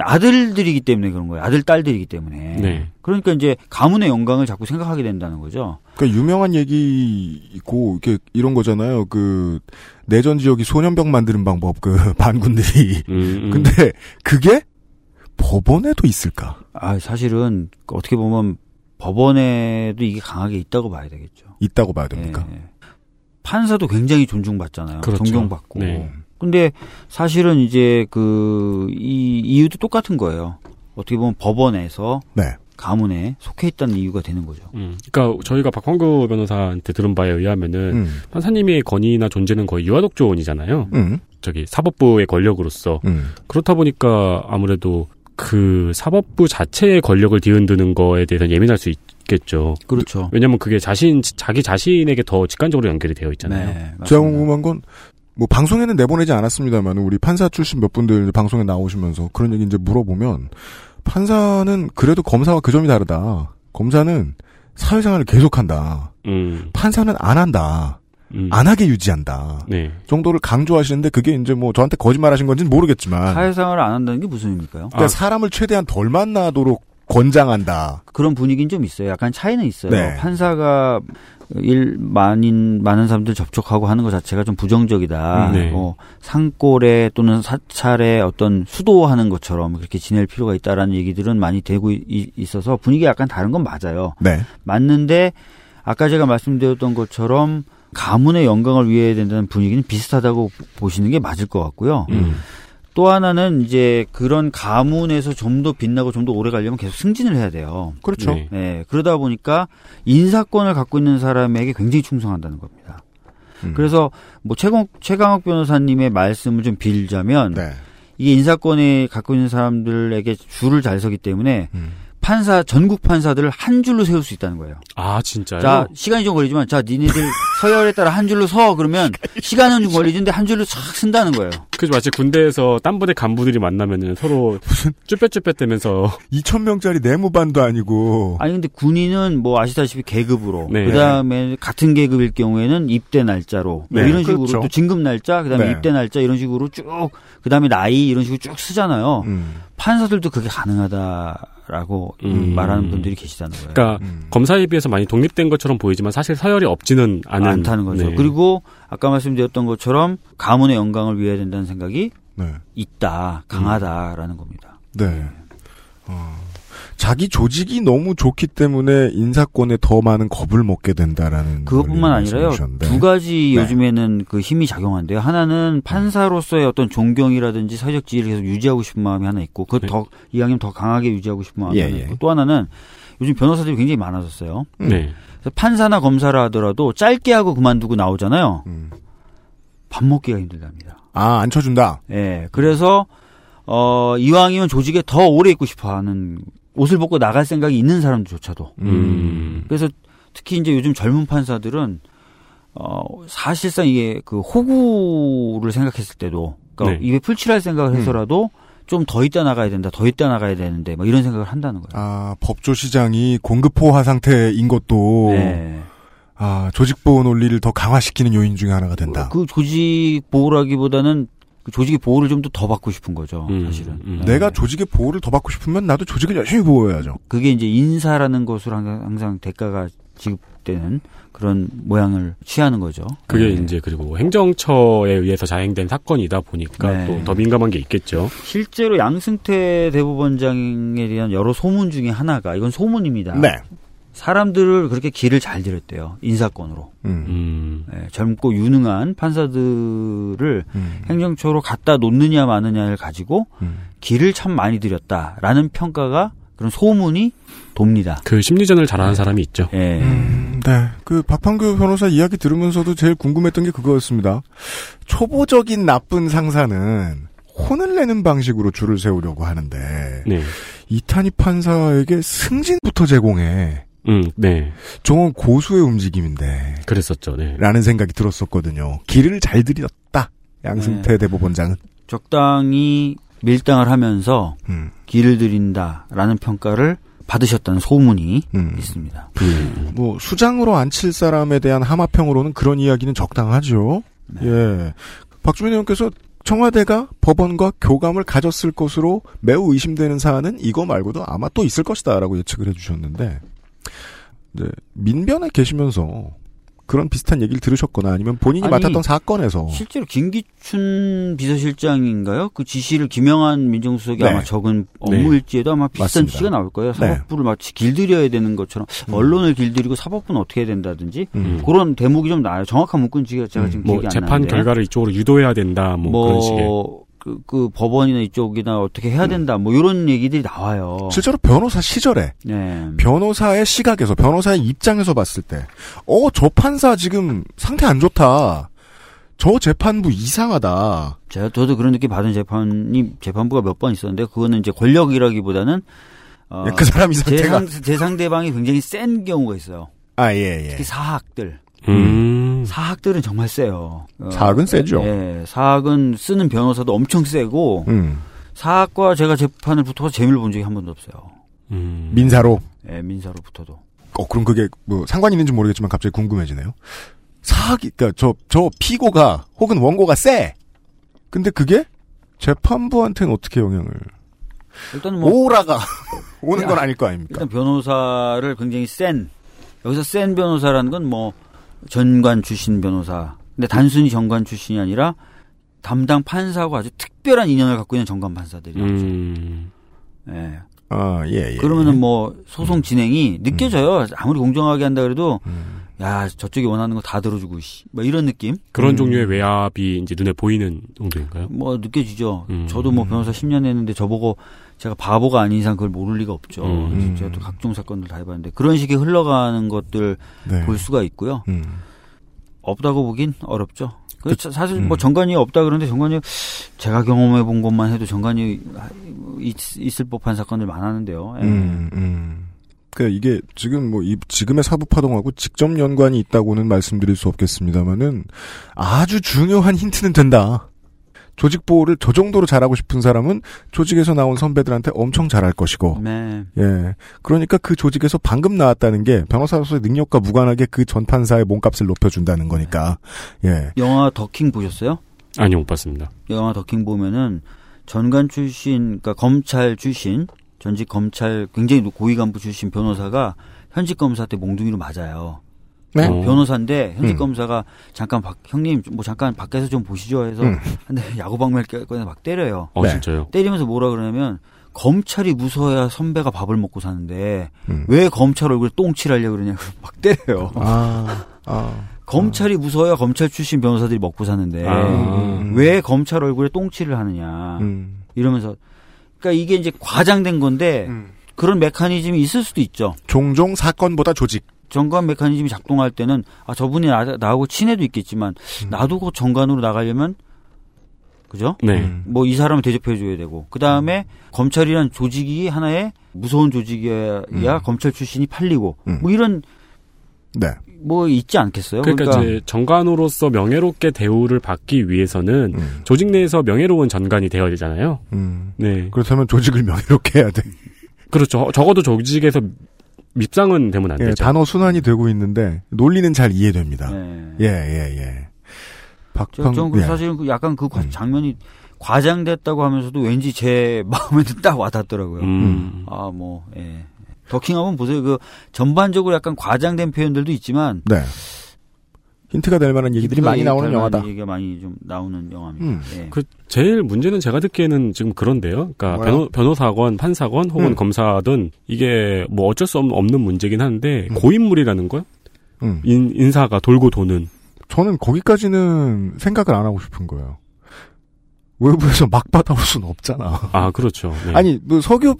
아들들이기 때문에 그런 거예요. 아들 딸들이기 때문에. 네. 그러니까 이제 가문의 영광을 자꾸 생각하게 된다는 거죠. 그러니까 유명한 얘기고 이게 이런 거잖아요. 그 내전 지역이 소년병 만드는 방법 그 반군들이. 음, 음. 근데 그게 법원에도 있을까? 아 사실은 어떻게 보면 법원에도 이게 강하게 있다고 봐야 되겠죠. 있다고 봐야 됩니까? 예. 판사도 굉장히 존중받잖아요. 그렇죠. 존경받고. 네. 근데 사실은 이제 그 이 이유도 똑같은 거예요. 어떻게 보면 법원에서 네. 가문에 속해 있다는 이유가 되는 거죠. 음. 그러니까 저희가 박광구 변호사한테 들은 바에 의하면은 음. 판사님의 권위나 존재는 거의 유아독조원이잖아요. 음. 저기 사법부의 권력으로서 음. 그렇다 보니까 아무래도 그 사법부 자체의 권력을 뒤흔드는 거에 대해서 예민할 수 있겠죠. 그렇죠. 왜냐하면 그게 자신 자기 자신에게 더 직관적으로 연결이 되어 있잖아요. 네. 제가. 궁금한 건, 뭐, 방송에는 내보내지 않았습니다만, 우리 판사 출신 몇 분들 방송에 나오시면서 그런 얘기 이제 물어보면, 판사는 그래도 검사와 그 점이 다르다. 검사는 사회생활을 계속한다. 음, 판사는 안 한다. 음. 안 하게 유지한다. 네. 정도를 강조하시는데 그게 이제 뭐 저한테 거짓말 하신 건지는 모르겠지만. 사회생활을 안 한다는 게 무슨 의미일까요? 그러니까 아. 사람을 최대한 덜 만나도록 권장한다. 그런 분위기는 좀 있어요. 약간 차이는 있어요. 네. 판사가 일 많은 많은 사람들 접촉하고 하는 것 자체가 좀 부정적이다. 음, 네. 뭐 상골에 또는 사찰에 어떤 수도하는 것처럼 그렇게 지낼 필요가 있다라는 얘기들은 많이 되고 이- 있어서 분위기가 약간 다른 건 맞아요. 네. 맞는데 아까 제가 말씀드렸던 것처럼 가문의 영광을 위해야 된다는 분위기는 비슷하다고 보시는 게 맞을 것 같고요. 음. 또 하나는 이제 그런 가문에서 좀 더 빛나고 좀 더 오래 가려면 계속 승진을 해야 돼요. 그렇죠. 네. 네, 그러다 보니까 인사권을 갖고 있는 사람에게 굉장히 충성한다는 겁니다. 음. 그래서 뭐 최강, 최강욱 변호사님의 말씀을 좀 빌자면 네. 이게 인사권에 갖고 있는 사람들에게 줄을 잘 서기 때문에 음. 판사 전국 판사들을 한 줄로 세울 수 있다는 거예요. 아 진짜요? 자 시간이 좀 걸리지만 자 니네들 서열에 따라 한 줄로 서 그러면 시간은 좀 걸리는데 한 줄로 싹 쓴다는 거예요. 그죠 마치 군대에서 딴 부대 간부들이 만나면은 서로 쭈뼛쭈뼛대면서 2천 명짜리 내무반도 아니고. 아니 근데 군인은 뭐 아시다시피 계급으로 네. 그다음에 같은 계급일 경우에는 입대 날짜로 뭐 네, 이런 식으로 그렇죠. 또 진급 날짜 그다음에 네. 입대 날짜 이런 식으로 쭉 그다음에 나이 이런 식으로 쭉 쓰잖아요. 음. 판사들도 그게 가능하다 라고 음. 말하는 분들이 계시다는 거예요. 그러니까 음. 검사에 비해서 많이 독립된 것처럼 보이지만 사실 서열이 없지는 않은 않다는 거죠. 네. 그리고 아까 말씀드렸던 것처럼 가문의 영광을 위해야 된다는 생각이 네. 있다, 강하다라는 겁니다. 네. 어, 자기 조직이 너무 좋기 때문에 인사권에 더 많은 겁을 먹게 된다라는. 그것뿐만 아니라요. 두 가지 네. 요즘에는 그 힘이 작용한대요. 하나는 판사로서의 어떤 존경이라든지 사회적 지위를 계속 유지하고 싶은 마음이 하나 있고, 그 네. 더 이왕이면 더 강하게 유지하고 싶은 마음이 예, 하나 예. 있고, 또 하나는 요즘 변호사들이 굉장히 많아졌어요. 네. 그래서 판사나 검사라 하더라도 짧게 하고 그만두고 나오잖아요. 음. 밥 먹기가 힘들답니다. 아, 안 쳐준다. 예. 그래서 어 이왕이면 조직에 더 오래 있고 싶어하는 옷을 벗고 나갈 생각이 있는 사람들조차도. 음. 그래서 특히 이제 요즘 젊은 판사들은 어 사실상 이게 그 호구를 생각했을 때도 그러니까 네. 입에 풀칠할 생각을 음. 해서라도 좀더 있다 나가야 된다, 더 있다 나가야 되는데 막 이런 생각을 한다는 거예요. 아, 법조 시장이 공급호화 상태인 것도. 네. 아, 조직보호 논리를 더 강화시키는 요인 중에 하나가 된다. 그 조직 보호라기보다는 그 조직의 보호를 좀 더 받고 싶은 거죠, 음, 사실은. 음. 네. 내가 조직의 보호를 더 받고 싶으면 나도 조직을 열심히 보호해야죠. 그게 이제 인사라는 것으로 항상, 항상 대가가 지급되는 그런 모양을 취하는 거죠. 그게 네. 이제 그리고 행정처에 의해서 자행된 사건이다 보니까 네. 또더 민감한 게 있겠죠. 실제로 양승태 대법원장에 대한 여러 소문 중에 하나가 이건 소문입니다. 네. 사람들을 그렇게 길을 잘 들였대요. 인사권으로. 음. 음. 네, 젊고 유능한 판사들을 음. 행정처로 갖다 놓느냐 마느냐를 가지고 음. 길을 참 많이 들였다라는 평가가 그런 소문이 돕니다. 그 심리전을 잘하는 사람이 있죠. 예. 음, 네. 그 박판규 변호사 이야기 들으면서도 제일 궁금했던 게 그거였습니다. 초보적인 나쁜 상사는 혼을 내는 방식으로 줄을 세우려고 하는데 네. 이탄희 판사에게 승진부터 제공해. 음, 네. 저건 고수의 움직임인데 그랬었죠. 네. 라는 생각이 들었었거든요. 길을 잘 들였다. 양승태 대법원장은. 적당히 밀당을 하면서 음, 길을 들인다라는 평가를 받으셨다는 소문이 음. 있습니다. 음. 뭐 수장으로 앉힐 사람에 대한 하마평으로는 그런 이야기는 적당하죠. 네. 예. 박주민 의원께서 청와대가 법원과 교감을 가졌을 것으로 매우 의심되는 사안은 이거 말고도 아마 또 있을 것이다라고 예측을 해주셨는데, 이제 민변에 계시면서 그런 비슷한 얘기를 들으셨거나 아니면 본인이 아니, 맡았던 사건에서 실제로 김기춘 비서실장인가요? 그 지시를 김영한 민정수석이 네. 아마 적은 네. 업무일지에도 아마 비슷한 맞습니다. 지시가 나올 거예요. 네. 사법부를 마치 길들여야 되는 것처럼 음. 언론을 길들이고 사법부는 어떻게 해야 된다든지 음. 그런 대목이 좀 나요. 정확한 문구는 제가 제가 음. 지금 뭐 기억이 안 재판 나는데. 결과를 이쪽으로 유도해야 된다. 뭐, 그런 식의. 그, 그 법원이나 이쪽이나 어떻게 해야 된다. 뭐 이런 얘기들이 나와요. 실제로 변호사 시절에 네. 변호사의 시각에서 변호사의 입장에서 봤을 때, 어, 저 판사 지금 상태 안 좋다. 저 재판부 이상하다. 제가 저도 그런 느낌 받은 재판이 재판부가 몇 번 있었는데 그거는 이제 권력이라기보다는 어, 그 사람 이 제, 상태가. 상, 제 상 대방이 굉장히 센 경우가 있어요. 아, 예, 예. 특히 사학들. 음. 사학들은 정말 세요. 어, 사학은 세죠. 예, 사학은 쓰는 변호사도 엄청 세고 음. 사학과 제가 재판을 붙어서 재미를 본 적이 한 번도 없어요. 음. 민사로. 예, 민사로부터도. 어, 그럼 그게 뭐 상관이 있는지 모르겠지만 갑자기 궁금해지네요. 사학이, 그니까 저, 저 피고가 혹은 원고가 세. 근데 그게 재판부한테는 어떻게 영향을. 일단은 뭐 오라가 오는 건 야, 아닐 거 아닙니까? 일단 변호사를 굉장히 센 여기서 센 변호사라는 건 뭐 전관 출신 변호사. 근데 단순히 전관 출신이 아니라 담당 판사하고 아주 특별한 인연을 갖고 있는 전관 판사들이. 음. 예. 아, 예, 예. 그러면은 뭐 소송 진행이 느껴져요. 아무리 공정하게 한다 그래도 음. 야 저쪽이 원하는 거 다 들어주고 씨. 뭐 이런 느낌 그런 음. 종류의 외압이 이제 눈에 보이는 정도인가요? 뭐 느껴지죠. 음. 저도 뭐 변호사 10년 했는데 저보고 제가 바보가 아닌 이상 그걸 모를 리가 없죠. 음. 제가 또 각종 사건들 다 해봤는데 그런 식의 흘러가는 것들 네. 볼 수가 있고요. 음. 없다고 보긴 어렵죠. 그 그- 사실 음. 뭐 정관이 없다 그러는데 정관이 제가 경험해 본 것만 해도 정관이 있, 있을 법한 사건들 많았는데요. 예. 음, 음. 그 이게 지금 뭐 이 지금의 사부 파동하고 직접 연관이 있다고는 말씀드릴 수 없겠습니다만은 아주 중요한 힌트는 된다. 조직 보호를 저 정도로 잘하고 싶은 사람은 조직에서 나온 선배들한테 엄청 잘할 것이고, 네. 예. 그러니까 그 조직에서 방금 나왔다는 게 변호사로서의 능력과 무관하게 그 전 판사의 몸값을 높여준다는 거니까, 예. 영화 더킹 보셨어요? 아니요, 못 봤습니다. 영화 더킹 보면은 전관 출신, 그러니까 검찰 출신, 전직 검찰 굉장히 고위 간부 출신 변호사가 현직 검사 때 몽둥이로 맞아요. 네. 어. 변호사인데 현직 음. 검사가 잠깐 박, 형님 뭐 잠깐 밖에서 좀 보시죠 해서 음. 근데 야구방망이 꺼내 막 때려요. 어, 네. 진짜요? 때리면서 뭐라 그러냐면 검찰이 무서워야 선배가 밥을 먹고 사는데 음. 왜 검찰 얼굴에 똥칠하려고 그러냐고 막 때려요. 아, 아. 검찰이 무서워야 검찰 출신 변호사들이 먹고 사는데 아. 음. 왜 검찰 얼굴에 똥칠을 하느냐 음. 이러면서 그러니까 이게 이제 과장된 건데 음. 그런 메커니즘이 있을 수도 있죠. 종종 사건보다 조직. 정관 메커니즘이 작동할 때는 아 저분이 나, 나하고 친해도 있겠지만 음. 나도 그 정관으로 나가려면 그죠? 네. 음. 뭐이 사람을 대접해 줘야 되고 그 다음에 검찰이란 조직이 하나의 무서운 조직이야 음. 검찰 출신이 팔리고 음. 뭐 이런 네. 뭐 있지 않겠어요? 그러니까, 이제 정관으로서 명예롭게 대우를 받기 위해서는 음. 조직 내에서 명예로운 전관이 되어야 되잖아요. 음. 네. 그렇다면 조직을 명예롭게 해야 돼. 그렇죠. 적어도 조직에서 밉상은 되면 안 예, 되죠. 단어 순환이 되고 있는데 논리는 잘 이해됩니다. 네. 예, 예, 예. 박방 저는 그 예. 사실은 그 약간 그 과- 음. 장면이 과장됐다고 하면서도 왠지 제 마음에 딱 와닿더라고요. 음. 아, 뭐, 예. 더킹 한번 보세요. 그 전반적으로 약간 과장된 표현들도 있지만 네. 힌트가 될 만한 얘기들이 많이 나오는 영화다. 얘기가 많이 좀 나오는 영화입니다. 음. 예. 그 제일 문제는 제가 듣기에는 지금 그런데요. 그러니까 뭐야? 변호, 변호사건, 판사건, 혹은 음. 검사든 이게 뭐 어쩔 수 없는, 없는 문제긴 한데 음. 고인물이라는 거 음. 인, 인사가 돌고 도는 저는 거기까지는 생각을 안 하고 싶은 거예요. 외부에서 막 받아올 수는 없잖아. 아 그렇죠. 네. 아니, 뭐 서기호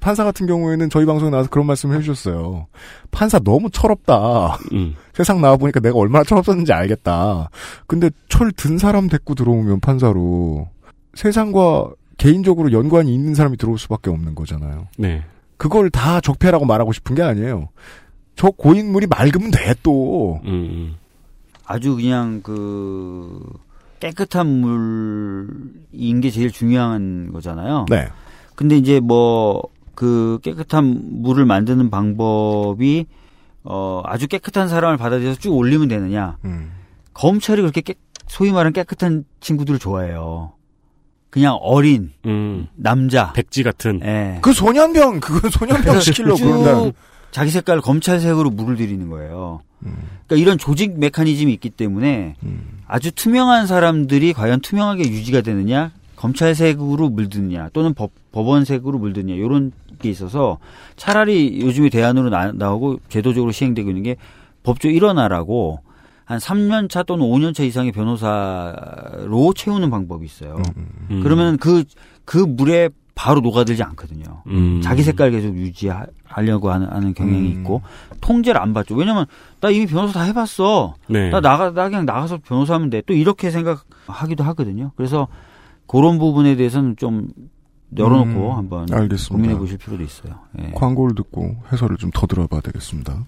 판사 같은 경우에는 저희 방송에 나와서 그런 말씀을 해주셨어요. 판사 너무 철없다. 음. 세상 나와보니까 내가 얼마나 철없었는지 알겠다. 근데 철 든 사람 데리고 들어오면 판사로 세상과 개인적으로 연관이 있는 사람이 들어올 수밖에 없는 거잖아요. 네. 그걸 다 적폐라고 말하고 싶은 게 아니에요. 저 고인물이 맑으면 돼, 또. 음, 음. 아주 그냥 그 깨끗한 물인 게 제일 중요한 거잖아요. 네. 근데 이제 뭐 그 깨끗한 물을 만드는 방법이 어 아주 깨끗한 사람을 받아들여서 쭉 올리면 되느냐? 음. 검찰이 그렇게 깨, 소위 말하는 깨끗한 친구들을 좋아해요. 그냥 어린 음. 남자. 백지 같은. 예. 그 소년병, 그건 소년병 시키려고 그런다. 쭉 자기 색깔 검찰색으로 물을 들이는 거예요. 음. 그러니까 이런 조직 메커니즘이 있기 때문에 음. 아주 투명한 사람들이 과연 투명하게 유지가 되느냐, 검찰색으로 물드느냐, 또는 법, 법원색으로 물드느냐, 이런 게 있어서 차라리 요즘에 대안으로 나, 나오고 제도적으로 시행되고 있는 게 법조 일원화라고 한 3년 차 또는 5년 차 이상의 변호사로 채우는 방법이 있어요. 음. 그러면 그, 그 물에 바로 녹아들지 않거든요. 음. 자기 색깔 계속 유지하려고 하는, 하는 경향이 음. 있고, 통제를 안 받죠. 왜냐면, 나 이미 변호사 다 해봤어. 네. 나 나가, 나 그냥 나가서 변호사 하면 돼. 또 이렇게 생각하기도 하거든요. 그래서, 그런 부분에 대해서는 좀 열어놓고 음, 한번 알겠습니다. 고민해 보실 필요도 있어요. 예. 광고를 듣고 해설을 좀 더 들어봐야 되겠습니다.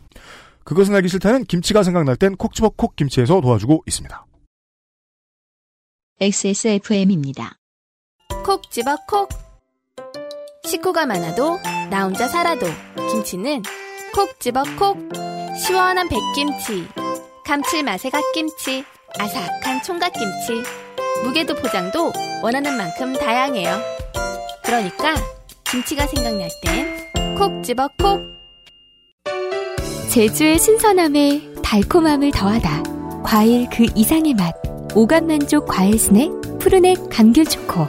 그것은 알기 싫다는 김치가 생각날 땐 콕 집어 콕 김치에서 도와주고 있습니다. XSFM입니다. 콕 집어 콕. 식구가 많아도 나 혼자 살아도 김치는 콕 집어 콕. 시원한 백김치, 감칠맛의 갓김치, 아삭한 총각김치. 무게도 포장도 원하는 만큼 다양해요. 그러니까 김치가 생각날 땐 콕 집어 콕. 제주의 신선함에 달콤함을 더하다. 과일 그 이상의 맛. 오감 만족 과일 스낵 푸르넥 감귤 초코.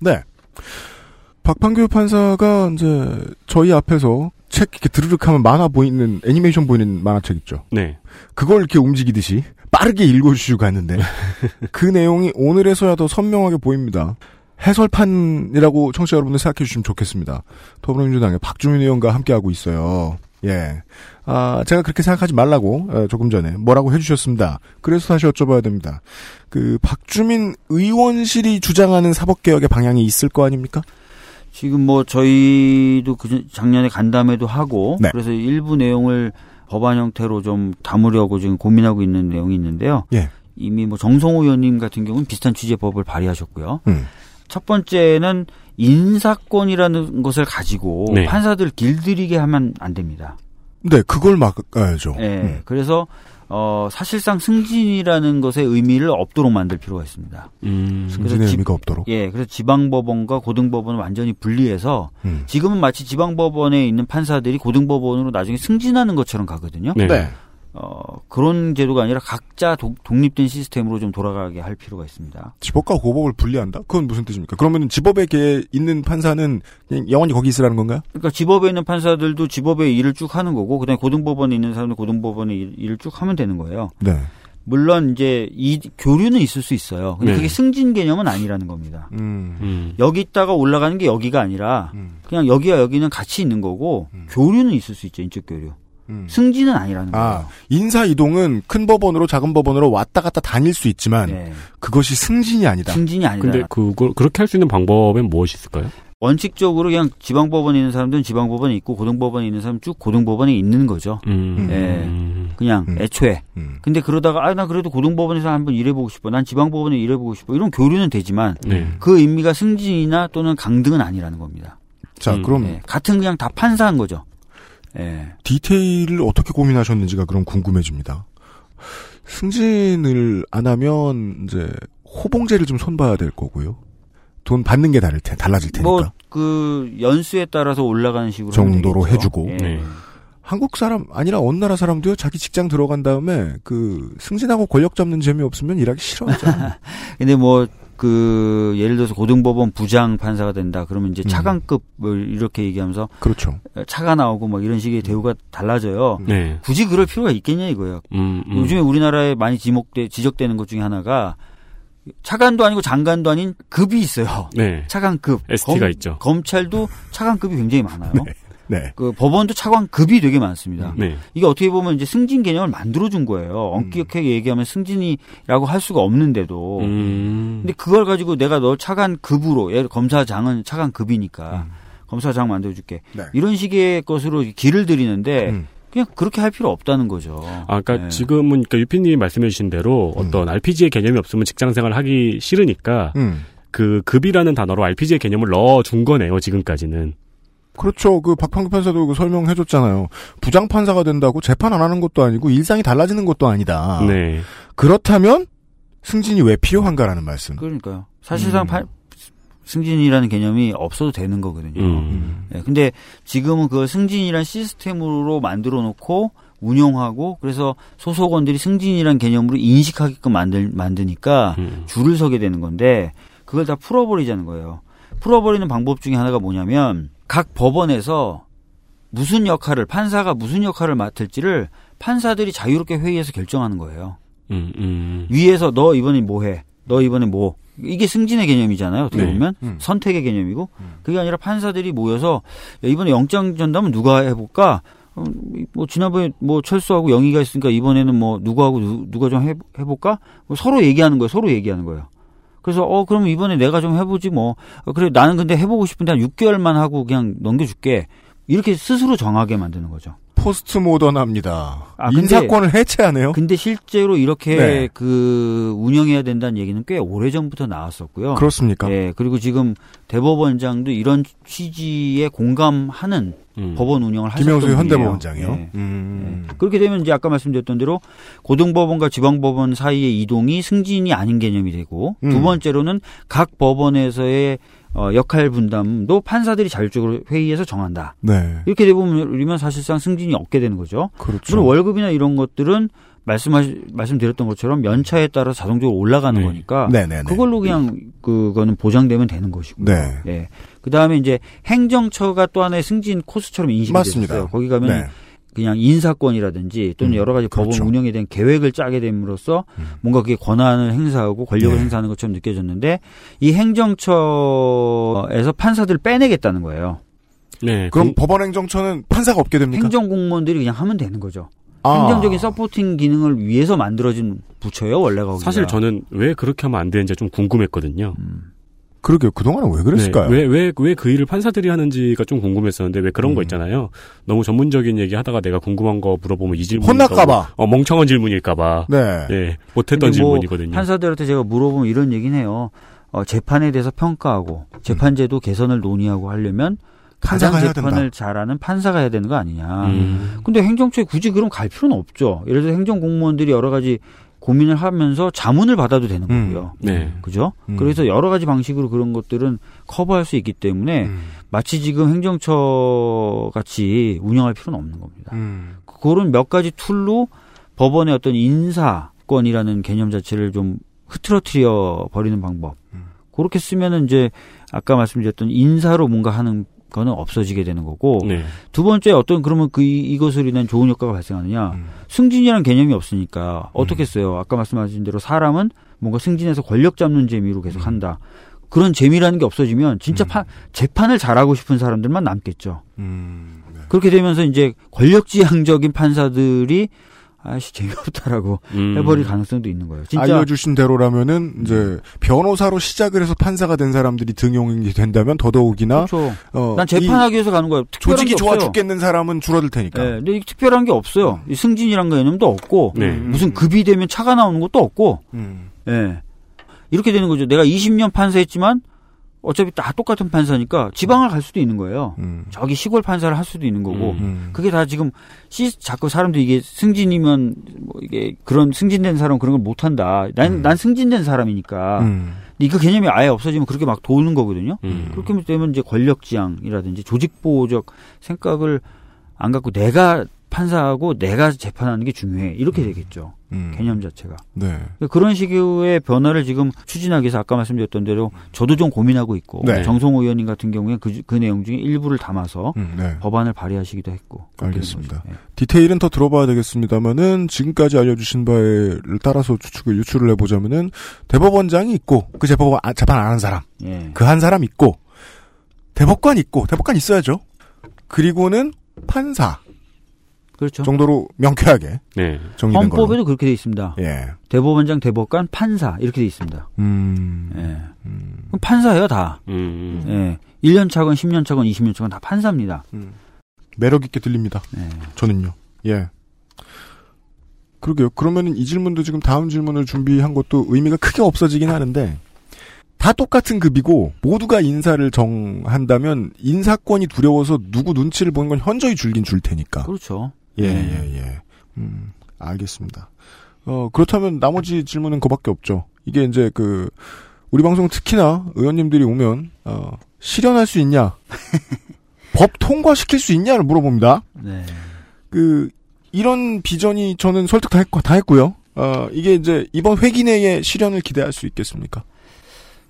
네. 박판규 판사가 이제 저희 앞에서 책 이렇게 드르륵 하면 만화 보이는 애니메이션 보이는 만화책 있죠. 네. 그걸 이렇게 움직이듯이 빠르게 읽어주시고 갔는데 그 내용이 오늘에서야 더 선명하게 보입니다. 해설판이라고 청취자 여러분들 생각해 주시면 좋겠습니다. 더불어민주당의 박주민 의원과 함께하고 있어요. 예. 아, 제가 그렇게 생각하지 말라고, 어, 조금 전에 뭐라고 해주셨습니다. 그래서 다시 여쭤봐야 됩니다. 그, 박주민 의원실이 주장하는 사법개혁의 방향이 있을 거 아닙니까? 지금 뭐 저희도 그 작년에 간담회도 하고 네. 그래서 일부 내용을 법안 형태로 좀 담으려고 지금 고민하고 있는 내용이 있는데요. 예. 이미 뭐 정성호 의원님 같은 경우는 비슷한 취지의 법을 발의하셨고요. 음. 첫 번째는 인사권이라는 것을 가지고 네. 판사들 길들이게 하면 안 됩니다. 네, 그걸 막아야죠. 예. 음. 그래서 어 사실상 승진이라는 것의 의미를 없도록 만들 필요가 있습니다. 음. 승진의 집- 의미가 없도록. 예, 그래서 지방법원과 고등법원을 완전히 분리해서 음. 지금은 마치 지방법원에 있는 판사들이 고등법원으로 나중에 승진하는 것처럼 가거든요. 네. 네. 어, 그런 제도가 아니라 각자 독, 독립된 시스템으로 좀 돌아가게 할 필요가 있습니다. 집업과 고법을 분리한다? 그건 무슨 뜻입니까? 그러면 집업에 게 있는 판사는 그냥 영원히 거기 있으라는 건가요? 그러니까 집업에 있는 판사들도 집업의 일을 쭉 하는 거고, 그 다음에 고등법원에 있는 사람들 고등법원의 일- 일을 쭉 하면 되는 거예요. 네. 물론 이제 이 교류는 있을 수 있어요. 근데 네. 그게 승진 개념은 아니라는 겁니다. 음. 음. 여기 있다가 올라가는 게 여기가 아니라 음. 그냥 여기와 여기는 같이 있는 거고 음. 교류는 있을 수 있죠 인적 교류. 승진은 아니라는 거예요. 아, 인사 이동은 큰 법원으로 작은 법원으로 왔다 갔다 다닐 수 있지만 네. 그것이 승진이 아니다. 승진이 아니다. 근데 그걸 그렇게 할 수 있는 방법은 무엇이 있을까요? 원칙적으로 그냥 지방법원에 있는 사람들은 지방법원에 있고 고등법원에 있는 사람은 쭉 고등법원에 있는 거죠. 음. 예. 그냥 애초에. 근데 그러다가 아 나 그래도 고등법원에서 한번 일해보고 싶어. 난 지방법원에 일해보고 싶어. 이런 교류는 되지만 네. 그 의미가 승진이나 또는 강등은 아니라는 겁니다. 자, 그럼 예. 같은 그냥 다 판사한 거죠. 예. 디테일을 어떻게 고민하셨는지가 그럼 궁금해집니다. 승진을 안 하면 이제 호봉제를 좀 손봐야 될 거고요. 돈 받는 게 다를 테, 달라질 테니까. 뭐 그 연수에 따라서 올라가는 식으로 정도로. 해주고. 예. 네. 한국 사람 아니라 어느 나라 사람도요. 자기 직장 들어간 다음에 그 승진하고 권력 잡는 재미 없으면 일하기 싫어하잖아요. 근데 뭐 그 예를 들어서 고등법원 부장 판사가 된다 그러면 이제 음. 차관급을 이렇게 얘기하면서 그렇죠. 차가 나오고 막 이런 식의 대우가 달라져요. 네. 굳이 그럴 필요가 있겠냐 이거예요. 음, 음. 요즘에 우리나라에 많이 지목돼 지적되는 것 중에 하나가 차관도 아니고 장관도 아닌 급이 있어요. 네. 차관급. ST가 있죠. 검찰도 차관급이 굉장히 많아요. 네. 그 법원도 차관급이 되게 많습니다. 네. 이게 어떻게 보면 이제 승진 개념을 만들어준 거예요. 엄격하게 얘기하면 승진이라고 할 수가 없는데도. 음. 근데 그걸 가지고 내가 너 차관급으로, 예를 검사장은 차관급이니까 검사장 만들어줄게. 네. 이런 식의 것으로 길을 들이는데 음. 그냥 그렇게 할 필요 없다는 거죠. 아, 그러니까 네. 지금은 그러니까 유피님이 말씀해주신 대로 어떤 RPG의 개념이 없으면 직장생활 하기 싫으니까 음. 그 급이라는 단어로 RPG의 개념을 넣어준 거네요. 지금까지는. 그렇죠. 그 박판규 판사도 그 설명해줬잖아요. 부장 판사가 된다고 재판 안 하는 것도 아니고 일상이 달라지는 것도 아니다. 네. 그렇다면 승진이 왜 필요한가라는 말씀. 그러니까요. 사실상 음. 파- 승진이라는 개념이 없어도 되는 거거든요. 음. 예, 근데 지금은 그걸 승진이란 시스템으로 만들어 놓고 운영하고 그래서 소속원들이 승진이란 개념으로 인식하게끔 만들, 만드니까 음. 줄을 서게 되는 건데 그걸 다 풀어버리자는 거예요. 풀어버리는 방법 중에 하나가 뭐냐면 각 법원에서 무슨 역할을 판사가 무슨 역할을 맡을지를 판사들이 자유롭게 회의에서 결정하는 거예요. 음, 음. 위에서 너 이번에 뭐 해? 너 이번에 뭐? 이게 승진의 개념이잖아요. 어떻게 네. 보면 음. 선택의 개념이고 그게 아니라 판사들이 모여서 야, 이번에 영장 전담은 누가 해볼까? 어, 뭐 지난번에 뭐 철수하고 영희가 있으니까 이번에는 뭐 누구하고 누, 누가 좀 해, 해볼까? 뭐 서로 얘기하는 거예요. 서로 얘기하는 거예요. 그래서 어 그러면 이번에 내가 좀 해보지 뭐 어, 그래 나는 근데 해보고 싶은데 한 6개월만 하고 그냥 넘겨줄게 이렇게 스스로 정하게 만드는 거죠. 포스트 모던합니다. 아, 근데- 인사권을 해체하네요. 근데 실제로 이렇게 네. 그 운영해야 된다는 얘기는 꽤 오래 전부터 나왔었고요. 그렇습니까? 예, 그리고 지금 대법원장도 이런 취지에 공감하는 음. 법원 운영을 하셨던 김영수. 현대법원장이요. 예. 음. 그렇게 되면 이제 아까 말씀드렸던 대로 고등법원과 지방법원 사이의 이동이 승진이 아닌 개념이 되고 음. 두 번째로는 각 법원에서의 어, 역할 분담도 판사들이 자율적으로 회의에서 정한다. 네. 이렇게 되면 사실상 승진이 없게 되는 거죠. 그렇죠. 물론 월급이나 이런 것들은 말씀하시, 말씀드렸던 것처럼 연차에 따라 자동적으로 올라가는 네. 거니까 네네네. 그걸로 그냥 그거는 보장되면 되는 것이고. 네. 예. 그 다음에 이제 행정처가 또 하나의 승진 코스처럼 인식이 맞습니다. 됐어요. 거기 가면 네. 그냥 인사권이라든지 또는 음, 여러 가지 그렇죠. 법원 운영에 대한 계획을 짜게 됨으로써 뭔가 그게 권한을 행사하고 권력을 네. 행사하는 것처럼 느껴졌는데 이 행정처에서 판사들을 빼내겠다는 거예요. 네. 그럼 공- 법원 행정처는 판사가 없게 됩니까? 행정 공무원들이 그냥 하면 되는 거죠. 아. 행정적인 서포팅 기능을 위해서 만들어진 부처예요, 원래가. 사실 저는 왜 그렇게 하면 안 되는지 좀 궁금했거든요. 그러게요. 그동안은 왜 그랬을까요? 네, 왜, 왜, 왜 그 일을 판사들이 하는지가 좀 궁금했었는데, 왜 그런 거 있잖아요. 너무 전문적인 얘기 하다가 내가 궁금한 거 물어보면 이 질문. 혼날까봐. 어, 멍청한 질문일까봐. 네. 예, 못했던 뭐 질문이거든요. 판사들한테 제가 물어보면 이런 얘기는 해요. 어, 재판에 대해서 평가하고 재판제도 개선을 논의하고 하려면 가장 재판을 된다. 잘하는 판사가 해야 되는 거 아니냐. 음. 근데 행정처에 굳이 그럼 갈 필요는 없죠. 예를 들어 행정 공무원들이 여러 가지 고민을 하면서 자문을 받아도 되는 음. 거고요. 네. 그죠? 음. 그래서 여러 가지 방식으로 그런 것들은 커버할 수 있기 때문에 음. 마치 지금 행정처 같이 운영할 필요는 없는 겁니다. 음. 그런 몇 가지 툴로 법원의 어떤 인사권이라는 개념 자체를 좀 흐트러뜨려 버리는 방법. 음. 그렇게 쓰면은 이제 아까 말씀드렸던 인사로 뭔가 하는 거는 없어지게 되는 거고 네. 두 번째 어떤 그러면 그 이- 이것으로 인한 좋은 효과가 발생하느냐 음. 승진이라는 개념이 없으니까 어떻게 써요 아까 말씀하신 대로 사람은 뭔가 승진해서 권력 잡는 재미로 계속 한다 그런 재미라는 게 없어지면 진짜 파, 재판을 잘하고 싶은 사람들만 남겠죠. 음, 네. 그렇게 되면서 이제 권력지향적인 판사들이 아씨 재미없다라고 음. 해버릴 가능성도 있는 거예요. 진짜 알려주신 대로라면은 이제 변호사로 시작을 해서 판사가 된 사람들이 등용이 된다면 더더욱이나 그렇죠. 어, 난 재판하기 위해서 가는. 특별한 조직이 게 좋아 없어요. 죽겠는 사람은 줄어들 테니까. 네, 근데 이 특별한 게 없어요. 이 승진이란 개념도 없고 네. 무슨 급이 되면 차가 나오는 것도 없고. 음. 예. 이렇게 되는 거죠. 내가 20년 판사했지만 어차피 다 똑같은 판사니까 지방을 갈 수도 있는 거예요. 음. 저기 시골 판사를 할 수도 있는 거고. 음. 그게 다 지금 시 자꾸 사람들이 이게 승진이면 뭐 이게 그런 승진된 사람은 그런 걸 못 한다. 난난 승진된 사람이니까. 음. 근데 이거 개념이 아예 없어지면 그렇게 막 도는 거거든요. 음. 그렇게 되면 이제 권력지향이라든지 조직보호적 생각을 안 갖고 내가 판사하고 내가 재판하는 게 중요해. 이렇게 되겠죠. 음. 개념 자체가. 네. 그런 식의 변화를 지금 추진하기 위해서 아까 말씀드렸던 대로 저도 좀 고민하고 있고 네. 정성호 의원님 같은 경우에 그, 그 내용 중에 일부를 담아서 음, 네. 법안을 발의하시기도 했고. 알겠습니다. 예. 디테일은 더 들어봐야 되겠습니다만은 지금까지 알려주신 바를 따라서 추측을 유출을 해보자면은 대법원장이 있고 그 재법 아, 재판 안 하는 사람 예. 그한 사람 있고 대법관 있고 대법관 있어야죠. 그리고는 판사 그렇죠. 정도로 명쾌하게 네. 정리된 걸로. 헌법에도 그렇게 돼 있습니다. 예. 대법원장, 대법관, 판사 이렇게 돼 있습니다. 음. 예. 그럼 판사예요 다. 음. 예. 1년 차건 10년 차건 20년 차건 다 판사입니다. 매력 있게 들립니다. 예. 저는요. 예. 그러게요. 그러면은 이 질문도 지금 다음 질문을 준비한 것도 의미가 크게 없어지긴 하는데 다 똑같은 급이고 모두가 인사를 정한다면 인사권이 두려워서 누구 눈치를 보는 건 현저히 줄긴 줄 테니까. 그렇죠. 예, 네. 예, 예. 음, 알겠습니다. 어, 그렇다면 나머지 질문은 그밖에 없죠. 이게 이제 그, 우리 방송 특히나 의원님들이 오면, 어, 실현할 수 있냐? 법 통과시킬 수 있냐를 물어봅니다. 네. 그, 이런 비전이 저는 설득 다, 했고, 다 했고요. 어, 이게 이제 이번 회기 내에 실현을 기대할 수 있겠습니까?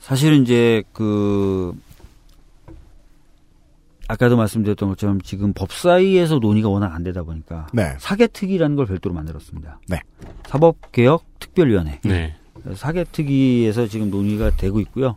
사실은 이제 그 아까도 말씀드렸던 것처럼 지금 법사위에서 논의가 워낙 안 되다 보니까 네. 사개특위라는 걸 별도로 만들었습니다. 네. 사법개혁 특별위원회. 네. 사개특위에서 지금 논의가 되고 있고요.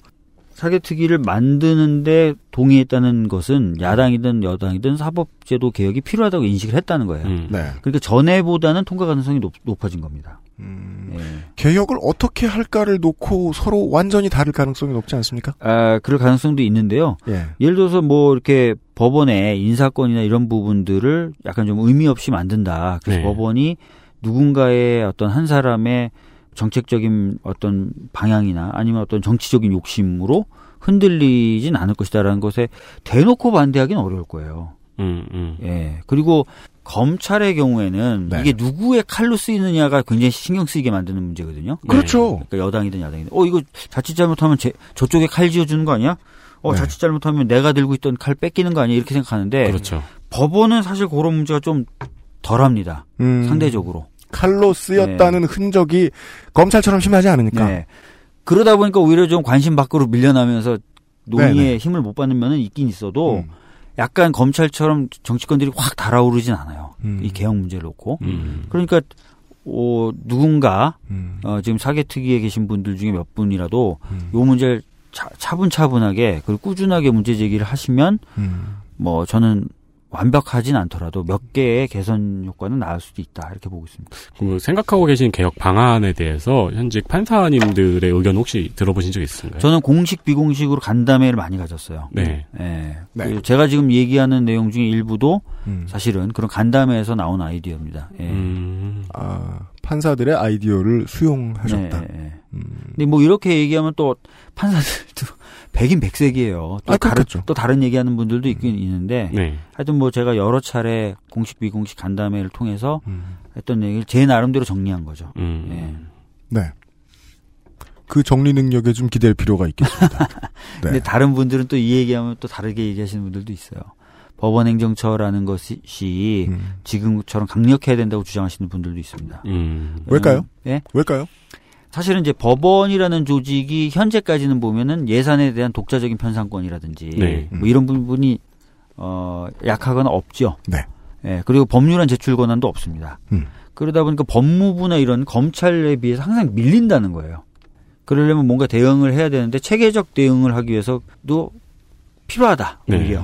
사개특위를 만드는데 동의했다는 것은 야당이든 여당이든 사법제도 개혁이 필요하다고 인식을 했다는 거예요. 음. 네. 그러니까 전에보다는 통과 가능성이 높, 높아진 겁니다. 음, 예. 개혁을 어떻게 할까를 놓고 서로 완전히 다를 가능성이 높지 않습니까? 아, 그럴 가능성도 있는데요. 예. 예를 들어서 뭐 이렇게 법원의 인사권이나 이런 부분들을 약간 좀 의미 없이 만든다. 그래서 네. 법원이 누군가의 어떤 한 사람의 정책적인 어떤 방향이나 아니면 어떤 정치적인 욕심으로 흔들리진 않을 것이다라는 것에 대놓고 반대하기는 어려울 거예요. 음, 음. 예. 그리고 검찰의 경우에는 네. 이게 누구의 칼로 쓰이느냐가 굉장히 신경 쓰이게 만드는 문제거든요. 그렇죠. 그러니까 여당이든 야당이든 어 이거 자칫 잘못하면 제, 저쪽에 칼 쥐어주는 거 아니야? 어 네. 자칫 잘못하면 내가 들고 있던 칼 뺏기는 거 아니야? 이렇게 생각하는데 그렇죠. 법원은 사실 그런 문제가 좀 덜합니다. 음, 상대적으로. 칼로 쓰였다는 흔적이 검찰처럼 심하지 않으니까. 네. 그러다 보니까 오히려 좀 관심 밖으로 밀려나면서 논의에 네네. 힘을 못 받는 면은 있긴 있어도 음. 약간 검찰처럼 정치권들이 확 달아오르진 않아요. 음. 이 개혁 문제를 놓고. 음. 그러니까 어, 누군가 음. 어, 지금 사개특위에 계신 분들 중에 몇 분이라도 음. 요 문제를 차, 차분차분하게 그리고 꾸준하게 문제 제기를 하시면 음. 뭐 저는 완벽하진 않더라도 몇 개의 개선 효과는 나올 수도 있다 이렇게 보고 있습니다. 그 생각하고 계신 개혁 방안에 대해서 현직 판사님들의 의견 혹시 들어보신 적 있으신가요? 저는 공식 비공식으로 간담회를 많이 가졌어요. 네. 예. 네. 그리고 제가 지금 얘기하는 내용 중에 일부도 음. 사실은 그런 간담회에서 나온 아이디어입니다. 예. 음. 아, 판사들의 아이디어를 수용하셨다. 네, 예. 음. 근데 뭐 이렇게 얘기하면 또 판사들도 백인 백색이에요. 또 아, 다른 그렇겠죠. 또 다른 얘기하는 분들도 있긴 있는데 네. 하여튼 뭐 제가 여러 차례 공식 비공식 간담회를 통해서 음. 했던 얘기를 제 나름대로 정리한 거죠. 음. 예. 네. 그 정리 능력에 좀 기댈 필요가 있겠습니다. 네. 근데 다른 분들은 또 이 얘기하면 또 다르게 얘기하시는 분들도 있어요. 법원 행정처라는 것이 음. 지금처럼 강력해야 된다고 주장하시는 분들도 있습니다. 음. 왜일까요? 예? 왜일까요? 사실은 이제 법원이라는 조직이 현재까지는 보면은 예산에 대한 독자적인 편성권이라든지 네. 뭐 이런 부분이 어 약하거나 없죠. 네. 예, 그리고 법률안 제출 권한도 없습니다. 음. 그러다 보니까 법무부나 이런 검찰에 비해서 항상 밀린다는 거예요. 그러려면 뭔가 대응을 해야 되는데 체계적 대응을 하기 위해서도 필요하다. 네. 오히려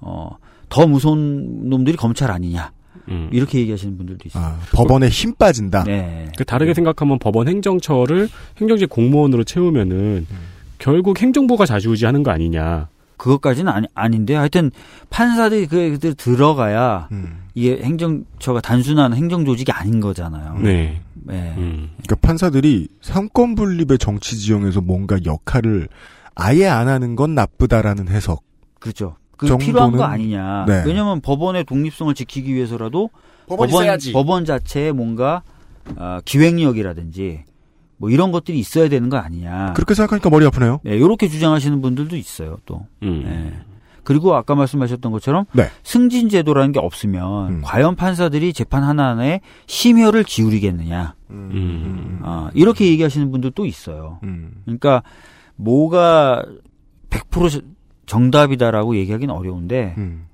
어, 더 무서운 놈들이 검찰 아니냐. 음. 이렇게 얘기하시는 분들도 있어요. 아, 법원에 힘 빠진다. 네. 그 다르게 생각하면 법원 행정처를 행정직 공무원으로 채우면은 결국 행정부가 좌지우지하는 거 아니냐. 그것까지는 아니, 아닌데 하여튼 판사들이 그 그들 들어가야 음. 이게 행정처가 단순한 행정 조직이 아닌 거잖아요. 네. 네. 음. 그러니까 판사들이 상권 분립의 정치 지형에서 뭔가 역할을 아예 안 하는 건 나쁘다라는 해석. 그죠. 그 정도는- 필요한 거 아니냐. 네. 왜냐하면 법원의 독립성을 지키기 위해서라도 법원. 법원 자체에 뭔가 아, 기획력이라든지 뭐 이런 것들이 있어야 되는 거 아니냐. 그렇게 생각하니까 머리 아프네요. 네, 이렇게 주장하시는 분들도 있어요. 또. 음. 네. 그리고 아까 말씀하셨던 것처럼 네. 승진 제도라는 게 없으면 음. 과연 판사들이 재판 하나하나에 심혈을 기울이겠느냐. 음. 아, 이렇게 얘기하시는 분들도 있어요. 음. 그러니까 뭐가 100% 정답이다라고 얘기하기는 어려운데 음.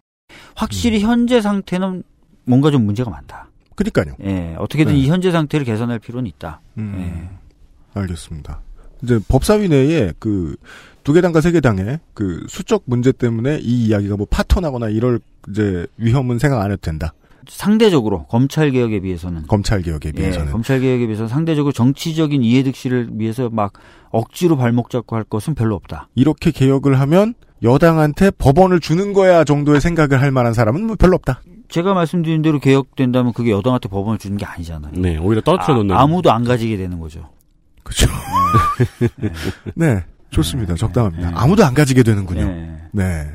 확실히 현재 상태는 뭔가 좀 문제가 많다. 그러니까요. 예, 어떻게든 네. 이 현재 상태를 개선할 필요는 있다. 음. 예. 알겠습니다. 이제 법사위 내에 그 두 개 당과 세 개 당의 그 수적 문제 때문에 이 이야기가 뭐 파토나거나 이럴 이제 위험은 생각 안 해도 된다. 상대적으로 검찰 개혁에 비해서는 검찰 개혁에 예, 비해서는. 검찰 개혁에 비해서 상대적으로 정치적인 이해득실을 위해서 막 억지로 발목 잡고 할 것은 별로 없다. 이렇게 개혁을 하면 여당한테 법원을 주는 거야 정도의 생각을 할 만한 사람은 뭐 별로 없다. 제가 말씀드린 대로 개혁된다면 그게 여당한테 법원을 주는 게 아니잖아요. 네, 오히려 떨어뜨려 놓는. 아, 무도 안 가지게 되는 거죠. 그렇죠. 네. 네, 좋습니다. 네. 적당합니다. 네. 아무도 안 가지게 되는군요. 네.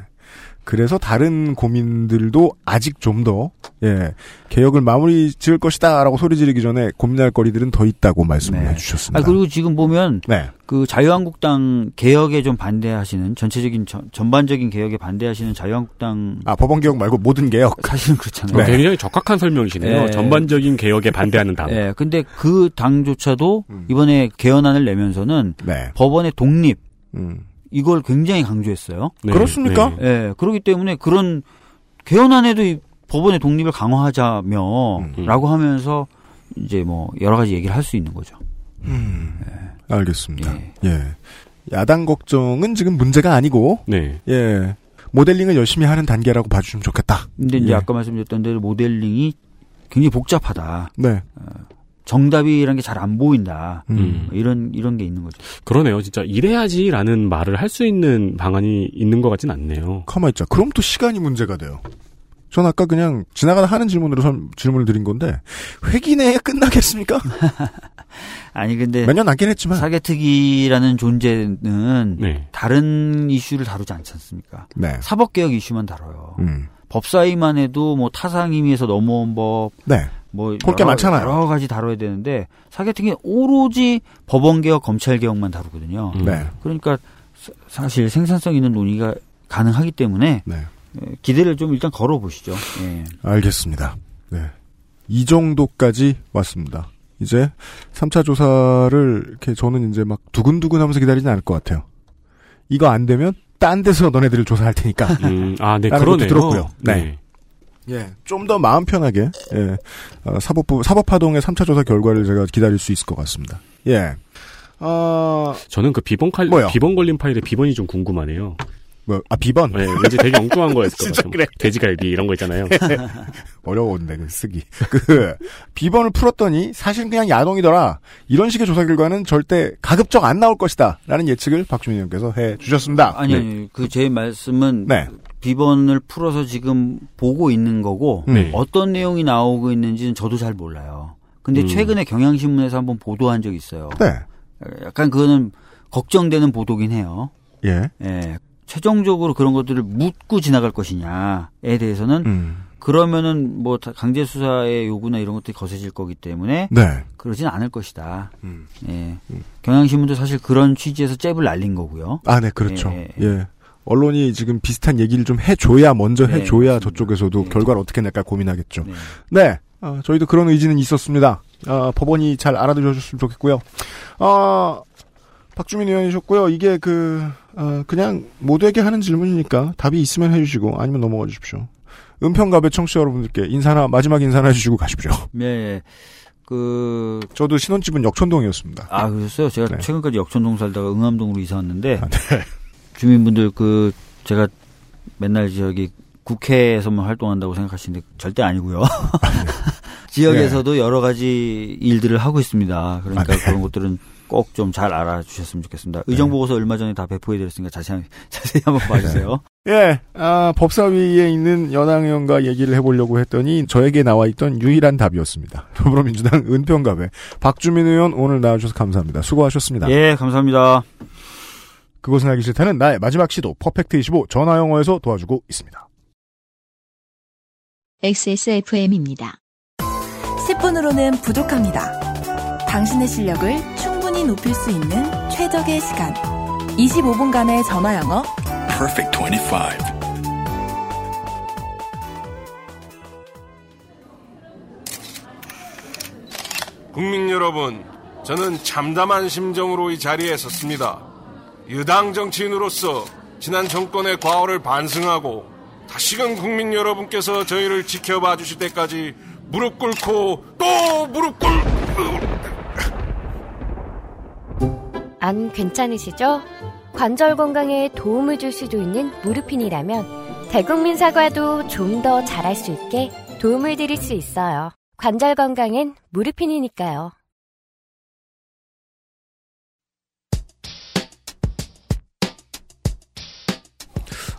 네. 그래서 다른 고민들도 아직 좀 더, 예, 개혁을 마무리 지을 것이다 라고 소리 지르기 전에 고민할 거리들은 더 있다고 말씀을 네. 해주셨습니다. 아, 그리고 지금 보면 네. 그 자유한국당 개혁에 좀 반대하시는 전체적인 전, 전반적인 개혁에 반대하시는 자유한국당 아, 법원 개혁 말고 모든 개혁. 사실은 그렇잖아요. 어, 굉장히 적확한 설명이시네요. 네. 전반적인 개혁에 반대하는 당. 예, 근데 그 당조차도 음. 이번에 개헌안을 내면서는 네. 법원의 독립 음. 이걸 굉장히 강조했어요. 네, 그렇습니까? 네. 예, 그렇기 때문에 그런 개헌안에도 이 법원의 독립을 강화하자며라고 음. 하면서 이제 뭐 여러 가지 얘기를 할 수 있는 거죠. 음. 알겠습니다. 예. 예. 야당 걱정은 지금 문제가 아니고, 네. 예. 모델링을 열심히 하는 단계라고 봐주시면 좋겠다. 근데 이제 예. 아까 말씀드렸던 대로 모델링이 굉장히 복잡하다. 네. 정답이라는 게 잘 안 보인다. 음. 뭐 이런 이런 게 있는 거죠. 그러네요. 진짜 이래야지라는 말을 할 수 있는 방안이 있는 것 같진 않네요. 가만 있자. 그럼 또 시간이 문제가 돼요. 전 아까 그냥 지나가다 하는 질문으로 선- 질문을 드린 건데 회기 내에 끝나겠습니까? 아니 근데 몇 년 남긴 했지만 사개특위라는 존재는 네. 다른 이슈를 다루지 않지 않습니까? 네. 사법개혁 이슈만 다뤄요. 음. 법사위만 해도 뭐 타상임의에서 넘어온 법, 네. 뭐 볼게 여러- 많잖아요. 여러 가지 다뤄야 되는데 사개특위 오로지 법원 개혁, 검찰 개혁만 다루거든요. 음. 네. 그러니까 사- 사실 생산성 있는 논의가 가능하기 때문에 네. 예, 기대를 좀 일단 걸어 보시죠. 예. 알겠습니다. 네. 이 정도까지 왔습니다. 이제 3차 조사를 이렇게 저는 이제 막 두근두근 하면서 기다리진 않을 것 같아요. 이거 안 되면 딴 데서 너네들을 조사할 테니까. 음, 아, 네, 그러네요. 들었고요. 네. 네. 예. 좀 더 마음 편하게, 예. 어, 사법부, 사법파동의 3차 조사 결과를 제가 기다릴 수 있을 것 같습니다. 예. 어, 저는 그 비번 칼, 뭐요? 비번 걸린 파일의 비번이 좀 궁금하네요. 뭐, 아, 비번? 네, 왠지 되게 엉뚱한 거였을 것 진짜 같아요. 그래. 돼지갈비 이런 거 있잖아요. 어려운데, 그 쓰기. 그, 비번을 풀었더니 사실 그냥 야동이더라. 이런 식의 조사 결과는 절대 가급적 안 나올 것이다. 라는 예측을 박주민 의원께서 해 주셨습니다. 아니, 네. 아니, 그제 말씀은 네. 비번을 풀어서 지금 보고 있는 거고 네. 어떤 내용이 나오고 있는지는 저도 잘 몰라요. 근데 음. 최근에 경향신문에서 한번 보도한 적이 있어요. 네. 약간 그거는 걱정되는 보도긴 해요. 예. 예. 최종적으로 그런 것들을 묻고 지나갈 것이냐에 대해서는 음. 그러면은 뭐 다- 강제 수사의 요구나 이런 것들이 거세질 거기 때문에 네. 그러진 않을 것이다. 음. 예. 경향신문도 사실 그런 취지에서 잽을 날린 거고요. 아, 네, 그렇죠. 예, 예. 언론이 지금 비슷한 얘기를 좀 해줘야, 먼저 네, 해줘야 맞습니다. 저쪽에서도 네. 결과를 어떻게 낼까 고민하겠죠. 네. 네. 어, 저희도 그런 의지는 있었습니다. 어, 법원이 잘 알아들어줬으면 좋겠고요. 어, 박주민 의원이셨고요. 이게 그, 어, 그냥 모두에게 하는 질문이니까 답이 있으면 해주시고 아니면 넘어가 주십시오. 은평갑의 청취자 여러분들께 인사나, 마지막 인사나 해주시고 가십시오. 네. 그 저도 신혼집은 역촌동이었습니다. 아 그랬어요. 제가 네. 최근까지 역촌동 살다가 응암동으로 이사 왔는데 아, 네. 주민분들 그 제가 맨날 저기 국회에서만 활동한다고 생각하시는데 절대 아니고요. 지역에서도 여러 가지 일들을 하고 있습니다. 그러니까 네. 아, 네. 그런 것들은 꼭 좀 잘 알아주셨으면 좋겠습니다. 의정 보고서 얼마 전에 다 배포해드렸으니까 자세히 자세히 한번 봐주세요. 예, 아, 법사위에 있는 연항 의원과 얘기를 해보려고 했더니 저에게 나와 있던 유일한 답이었습니다. 더불어민주당 은평갑의 박주민 의원 오늘 나와주셔서 감사합니다. 수고하셨습니다. 예, 감사합니다. 그것은 알기 싫다는 나의 마지막 시도 퍼펙트 25 전화 영어에서 도와주고 있습니다. XSFM입니다. 10분으로는 부족합니다. 당신의 실력을 충 분히 높일 수 있는 최적의 시간. 25분간의 전화 영어. Perfect 25. 국민 여러분, 저는 참담한 심정으로 이 자리에 섰습니다. 유당 정치인으로서 지난 정권의 과오를 반성하고 다시금 국민 여러분께서 저희를 지켜봐 주실 때까지 무릎 꿇고 또 무릎 꿇... 안 괜찮으시죠? 관절 건강에 도움을 줄 수도 있는 무르핀이라면 대국민 사과도 좀 더 잘할 수 있게 도움을 드릴 수 있어요. 관절 건강엔 무르핀이니까요.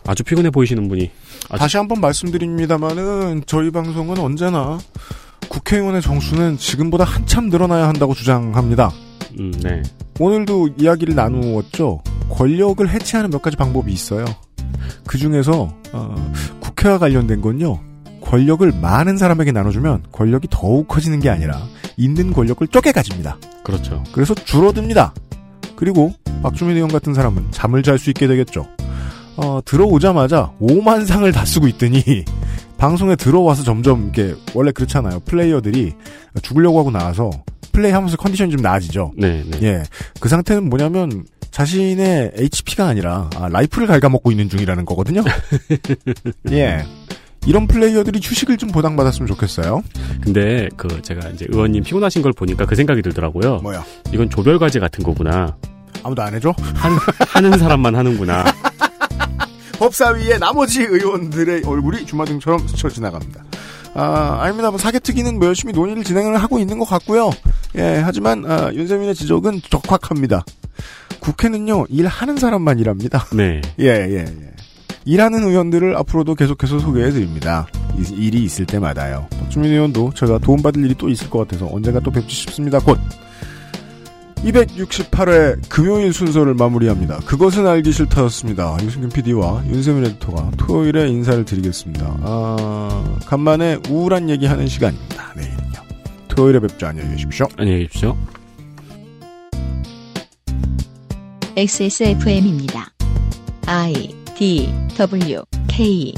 아주 피곤해 보이시는 분이 아주 다시 한번 말씀드립니다만은 저희 방송은 언제나 국회의원의 정수는 지금보다 한참 늘어나야 한다고 주장합니다. 음, 네. 오늘도 이야기를 나누었죠. 권력을 해체하는 몇 가지 방법이 있어요. 그 중에서 어, 국회와 관련된 건요. 권력을 많은 사람에게 나눠주면 권력이 더욱 커지는 게 아니라 있는 권력을 쪼개 가집니다. 그렇죠. 그래서 줄어듭니다. 그리고 박주민 의원 같은 사람은 잠을 잘 수 있게 되겠죠. 어, 들어오자마자 5만 상을 다 쓰고 있더니 방송에 들어와서 점점 이게 원래 그렇잖아요. 플레이어들이 죽으려고 하고 나와서 플레이 하면서 컨디션이 좀 나아지죠. 네, 네. 예, 그 상태는 뭐냐면 자신의 HP가 아니라 아, 라이프를 갉아먹고 있는 중이라는 거거든요. 예. 이런 플레이어들이 휴식을 좀 보장받았으면 좋겠어요. 근데 그 제가 이제 의원님 피곤하신 걸 보니까 그 생각이 들더라고요. 뭐야? 이건 조별 과제 같은 거구나. 아무도 안 해줘? 한, 하는 사람만 하는구나. 법사위의 나머지 의원들의 얼굴이 주마등처럼 스쳐 지나갑니다. 아, 아닙니다. 뭐 사개특위는 뭐 열심히 논의를 진행을 하고 있는 것 같고요. 예, 하지만 아, 윤세민의 지적은 적확합니다. 국회는요 일하는 사람만 일합니다. 네. 예, 예, 예. 일하는 의원들을 앞으로도 계속해서 소개해드립니다. 이- 일이 있을 때마다요. 박주민 의원도 제가 도움받을 일이 또 있을 것 같아서 언젠가 또 뵙지 싶습니다. 곧 268회 금요일 순서를 마무리합니다. 그것은 알기 싫다였습니다. 유승균 PD와 윤세민 에디터가 토요일에 인사를 드리겠습니다. 아, 간만에 우울한 얘기하는 시간입니다. 내일은요. 토요일에 뵙죠. 안녕히 계십시오. 안녕히 계십시오. XSFM입니다. I D W K